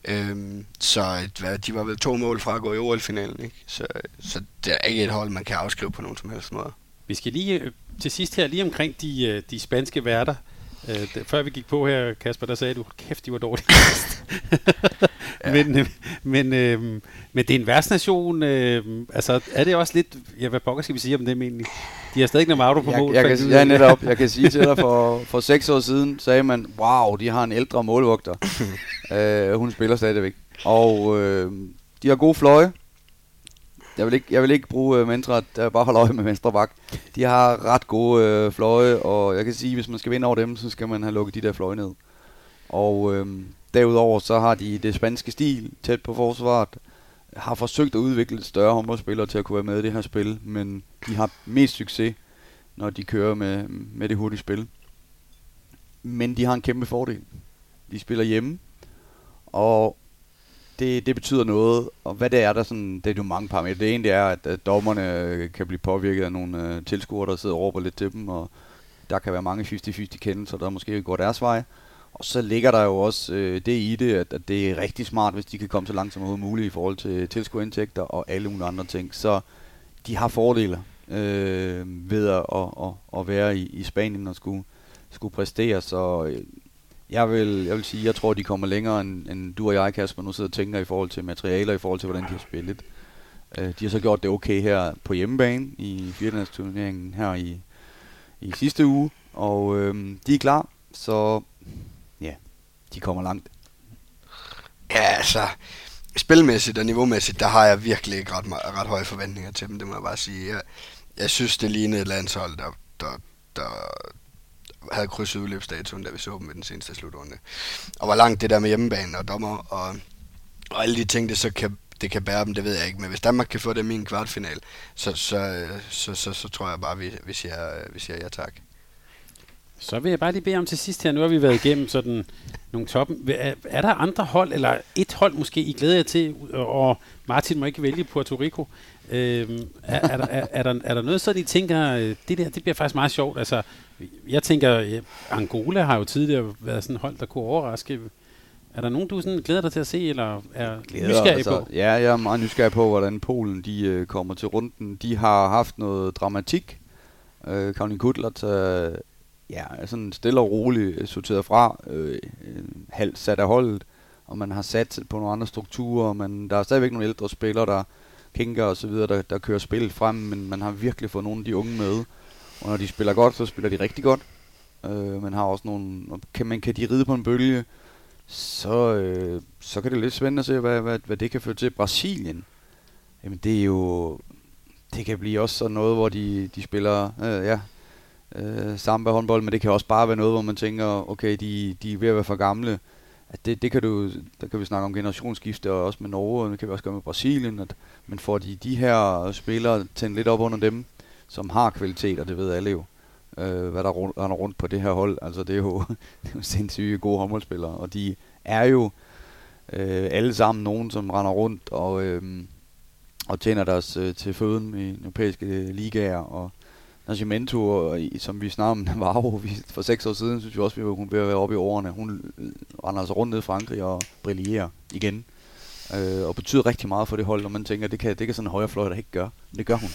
Øhm, så hvad, de var vel to mål fra at gå i OL-finalen, ikke? Så, så det er ikke et hold, man kan afskrive på nogen som helst måde. Vi skal lige øh, til sidst her, lige omkring de, øh, de spanske værter. Øh, det, før vi gik på her, Kasper, der sagde du, kæft, de var dårlige. ja. men, øh, men, øh, men det er en værtsnation. Øh, altså, er det også lidt... Ja, hvad pokker skal vi sige om dem egentlig? De har stadig ikke auto på mål. Jeg, jeg, kan, ja, netop. Jeg kan sige til dig, for, for seks år siden sagde man, wow, de har en ældre målvogter. øh, hun spiller stadigvæk. Og øh, de har gode fløje. Jeg vil ikke, jeg vil ikke bruge øh, mantraet, der bare holde øje med venstre bak. De har ret gode øh, fløje, og jeg kan sige, hvis man skal vinde over dem, så skal man have lukket de der fløje ned. Og øh, derudover så har de det spanske stil tæt på forsvaret. Har forsøgt at udvikle større håndboldspillere til at kunne være med i det her spil, men de har mest succes, når de kører med, med det hurtige spil. Men de har en kæmpe fordel. De spiller hjemme, og det, det betyder noget, og hvad det er, der sådan, det er jo mange parametre. Det ene det er, at, at dommerne øh, kan blive påvirket af nogle uh, tilskuere, der sidder og råber lidt til dem, og der kan være mange 50-50 kendelser, der måske går deres vej. Og så ligger der jo også øh, det i det, at, at det er rigtig smart, hvis de kan komme så langt som overhovedet muligt i forhold til tilskuerindtægter og alle mulige andre ting. Så de har fordele øh, ved at, at, at, at være i, i Spanien og skulle, skulle præstere. Så jeg vil, jeg vil sige, jeg tror, de kommer længere, end, end du og jeg, Kasper, nu sidder og tænker i forhold til materialer, i forhold til, hvordan de har spillet. Øh, de har så gjort det okay her på hjemmebane i turneringen her i, i sidste uge, og øh, de er klar, så ja, de kommer langt. Ja, altså, spilmæssigt og niveaumæssigt, der har jeg virkelig ikke ret, ret høje forventninger til dem, det må jeg bare sige. Jeg, jeg synes, det ligner et landshold, der, der, der havde krydset udløbsdatoen, da vi så dem i den seneste slutrunde. Og hvor langt det der med hjemmebane og dommer og, og alle de ting, det så kan, det kan bære dem, det ved jeg ikke. Men hvis Danmark kan få det i en kvartfinal, så, så, så, så, så tror jeg bare, vi, vi, siger, vi siger ja tak. Så vil jeg bare lige bede om til sidst her, nu har vi været igennem sådan nogle toppen. Er, er der andre hold, eller et hold måske, I glæder jer til, og Martin må ikke vælge Puerto Rico. Øhm, er, er, der, er, er, der, er der noget, så de tænker, øh, det der, det bliver faktisk meget sjovt. Altså, jeg tænker, Angola har jo tidligere været sådan hold, der kunne overraske. Er der nogen, du sådan glæder dig til at se, eller er glæder, nysgerrig altså, på? Ja, jeg er meget nysgerrig på, hvordan Polen de øh, kommer til runden. De har haft noget dramatik. Øh, Karin Kudlert øh, ja, sådan stille og roligt sorteret fra, øh, halvt sat af holdet, og man har sat på nogle andre strukturer, men der er stadigvæk nogle ældre spillere, der kinker og så videre, der, der kører spillet frem, men man har virkelig fået nogle af de unge med, og når de spiller godt, så spiller de rigtig godt. Øh, man har også nogle, kan, man, kan de ride på en bølge, så, øh, så kan det lidt spændende at se, hvad, hvad, hvad det kan føre til. Brasilien, jamen det er jo, det kan blive også sådan noget, hvor de, de spiller, øh, ja, øh, samba håndbold, men det kan også bare være noget, hvor man tænker, okay, de, de er ved at være for gamle. At det, det kan du, der kan vi snakke om generationsskifte, og også med Norge, og det kan vi også gøre med Brasilien, at man får de, de her spillere tændt lidt op under dem, som har kvalitet, og det ved alle jo, øh, hvad der render rundt på det her hold. Altså det er jo, det er jo sindssygt gode håndboldspillere, og de er jo øh, alle sammen nogen, som render rundt og, øh, og tjener deres øh, til føden i europæiske ligaer, og Nascimento, som vi snakker om Navarro for seks år siden, synes vi også, at hun vil være oppe i årene. Hun render altså rundt ned i Frankrig og brillerer igen. Øh, og betyder rigtig meget for det hold, og man tænker, at det kan, det kan sådan en højrefløj, der ikke gøre. Men det gør hun.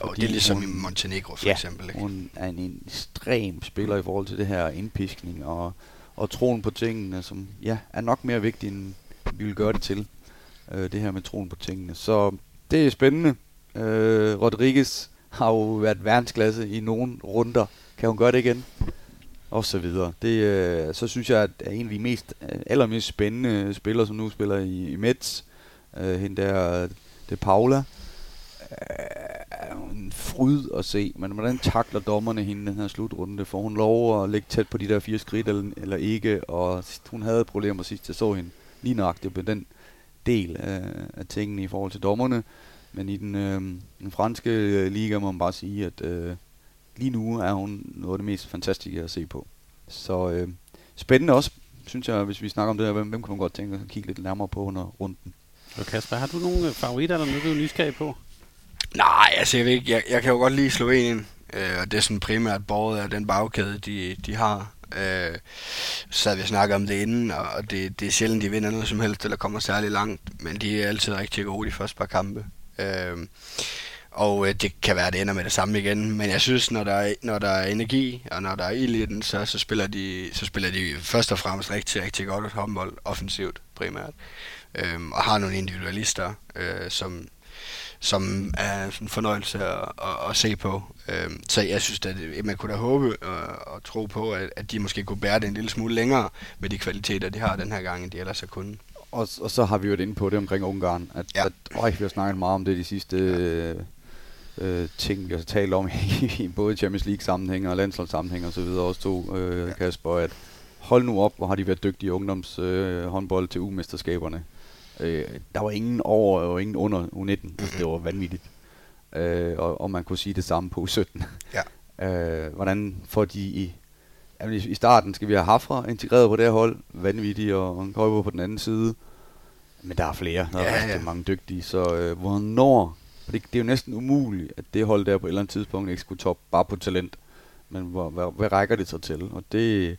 Og det er ligesom hun, i Montenegro for ja, eksempel. Ikke? hun er en ekstrem spiller i forhold til det her indpiskning og, og troen på tingene, som ja, er nok mere vigtigt, end vi vil gøre det til. Øh, det her med troen på tingene. Så det er spændende. Øh, Rodriguez har jo været verdensklasse i nogle runder. Kan hun gøre det igen? Og så videre. Det, øh, så synes jeg, at en af de mest, øh, allermest spændende spillere, som nu spiller i, i Mets, øh, hende der, det er Paula, øh, er en fryd at se, men hvordan takler dommerne hende den her slutrunde? Får hun lov at ligge tæt på de der fire skridt, eller, eller ikke? Og hun havde problemer sidst, jeg så hende lige nøjagtigt på den del af, af tingene i forhold til dommerne. Men i den, øh, den franske øh, liga må man bare sige, at øh, lige nu er hun noget af det mest fantastiske at se på. Så øh, spændende også, synes jeg, hvis vi snakker om det her. Hvem, hvem kan man godt tænke at kigge lidt nærmere på under runden? Og Kasper, har du nogle øh, favoritter, eller noget, du er nysgerrig på? Nej, altså jeg, ved ikke, jeg, jeg kan jo godt lide Slovenien, øh, og det er sådan primært båret af den bagkæde, de, de har. Øh, så havde vi snakket om det inden, og det, det er sjældent, de vinder noget som helst, eller kommer særlig langt, men de er altid rigtig gode de første par kampe. Øh, og øh, det kan være, at det ender med det samme igen. Men jeg synes, når der er, når der er energi, og når der er ild i den, så, så, spiller de, så spiller de først og fremmest rigtig, rigtig godt håndbold, offensivt primært. Øhm, og har nogle individualister, øh, som, som er en fornøjelse at, at, at se på. Øhm, så jeg synes, at man kunne da håbe og, og tro på, at, at de måske kunne bære det en lille smule længere med de kvaliteter, de har den her gang, end de ellers har kunnet og, og så har vi jo det inde på det omkring Ungarn, at, ja. at øj, vi har snakket meget om det de sidste ja. øh, ting, vi har talt om i, både Champions League sammenhæng og landsholdssammenhæng og så videre, også to, øh, ja. Kasper, at hold nu op, hvor har de været dygtige ungdoms øh, håndbold til U-mesterskaberne. Øh, der var ingen over og ingen under U19, mm-hmm. det var vanvittigt. Øh, og, og man kunne sige det samme på U17. Ja. øh, hvordan får de i Jamen, i, starten skal vi have Hafra integreret på det her hold, vanvittigt, og en Køjbo på den anden side. Men der er flere, der ja, er rigtig ja. mange dygtige, så øh, hvornår, det, det er jo næsten umuligt, at det hold der på et eller andet tidspunkt ikke skulle top bare på talent. Men hvor, hvad, hvad rækker det så til? Og det,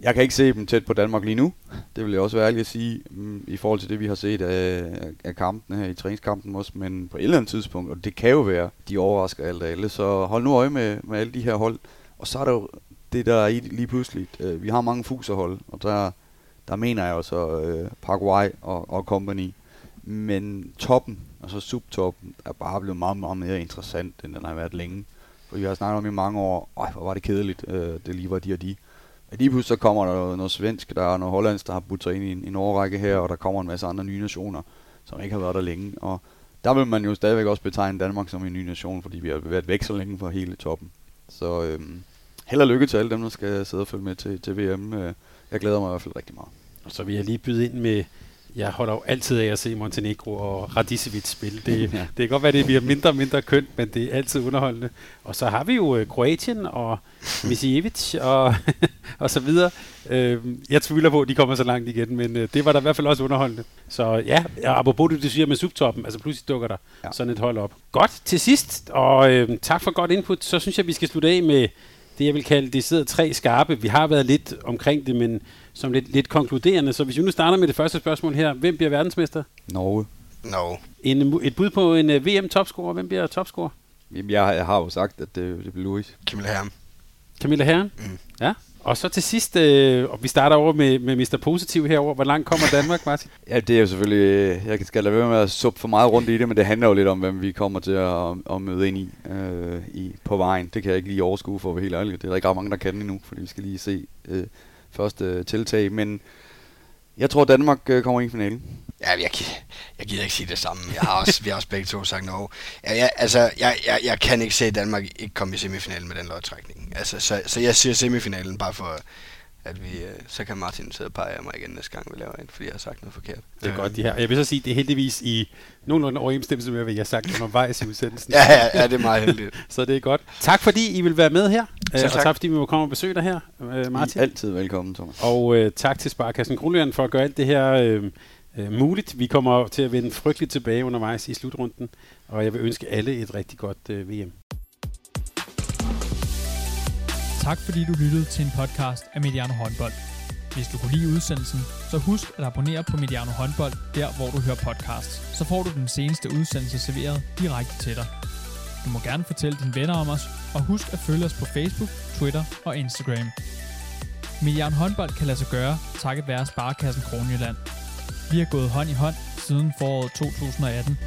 jeg kan ikke se dem tæt på Danmark lige nu. Det vil jeg også være ærlig at sige, mm, i forhold til det, vi har set af, af kampen her i træningskampen også. Men på et eller andet tidspunkt, og det kan jo være, de overrasker alt og alle. Så hold nu øje med, med alle de her hold. Og så er der jo det der er i lige pludselig. Øh, vi har mange fuserhold, og der, der mener jeg også øh, Paraguay og, og company. Men toppen, og altså subtoppen, er bare blevet meget, meget mere interessant, end den har været længe. For vi har snakket om i mange år, øj, hvor var det kedeligt, øh, det lige var de og de. Og lige pludselig så kommer der noget, noget svensk, der er noget hollandsk, der har budt sig ind i en, en overrække her, og der kommer en masse andre nye nationer, som ikke har været der længe. Og der vil man jo stadigvæk også betegne Danmark som en ny nation, fordi vi har været væk så længe fra hele toppen. Så øhm, held og lykke til alle dem, der skal sidde og følge med til, til VM. Øh, Jeg glæder mig i hvert fald rigtig meget. Og så vil jeg lige byde ind med, jeg holder jo altid af at se Montenegro og Radicevic spille. Det, Ja. det kan godt være, det bliver mindre og mindre kønt, men det er altid underholdende. Og så har vi jo øh, Kroatien og Misijevic og, og så videre. Øh, jeg tvivler på, at de kommer så langt igen, men øh, det var da i hvert fald også underholdende. Så ja, og apropos det, du siger med subtoppen, altså pludselig dukker der ja. sådan et hold op. Godt, til sidst, og øh, tak for godt input, så synes jeg, vi skal slutte af med det, jeg vil kalde, det sidder tre skarpe. Vi har været lidt omkring det, men som lidt, lidt konkluderende. Så hvis vi nu starter med det første spørgsmål her. Hvem bliver verdensmester? Norge. No. En, et bud på en uh, VM-topscorer. Hvem bliver topscorer? Jamen, jeg, jeg har jo sagt, at det, det bliver Louis. Camilla Herm. Camilla Herren? Mm. Ja. Og så til sidst, øh, og vi starter over med, med Mr. Positiv herover. Hvor langt kommer Danmark, Martin? Ja, det er jo selvfølgelig... Øh, jeg skal lade være med at suppe for meget rundt i det, men det handler jo lidt om, hvem vi kommer til at, at møde ind i, øh, i på vejen. Det kan jeg ikke lige overskue for at være helt ærlig. Det er der ikke ret mange, der kan endnu, fordi vi skal lige se øh, første øh, tiltag. Men jeg tror, Danmark øh, kommer i finalen. Ja, jeg, jeg gider ikke sige det samme. Jeg har også, vi har også begge to sagt Norge. Ja, jeg, altså, jeg, jeg, jeg kan ikke se, at Danmark ikke kommer i semifinalen med den lodtrækning. Altså, så, så jeg siger semifinalen bare for, at vi, øh, så kan Martin sidde og pege af mig igen næste gang, vi laver en, fordi jeg har sagt noget forkert. Det er godt, de her. Jeg vil så sige, det er heldigvis i nogenlunde overensstemmelse med, hvad jeg har sagt undervejs i udsendelsen. Ja, ja, ja, det er meget heldigt. Så det er godt. Tak fordi I vil være med her. Øh, og tak. tak fordi vi må komme og besøge dig her, øh, I Martin. altid velkommen, Thomas. Og øh, tak til Sparkassen Grundløren for at gøre alt det her øh, øh, muligt. Vi kommer til at vende frygteligt tilbage undervejs i slutrunden, og jeg vil ønske alle et rigtig godt øh, VM. Tak fordi du lyttede til en podcast af Mediano Håndbold. Hvis du kunne lide udsendelsen, så husk at abonnere på Mediano Håndbold, der hvor du hører podcasts. Så får du den seneste udsendelse serveret direkte til dig. Du må gerne fortælle dine venner om os, og husk at følge os på Facebook, Twitter og Instagram. Mediano Håndbold kan lade sig gøre, takket være Sparkassen Kronjylland. Vi har gået hånd i hånd siden foråret 2018,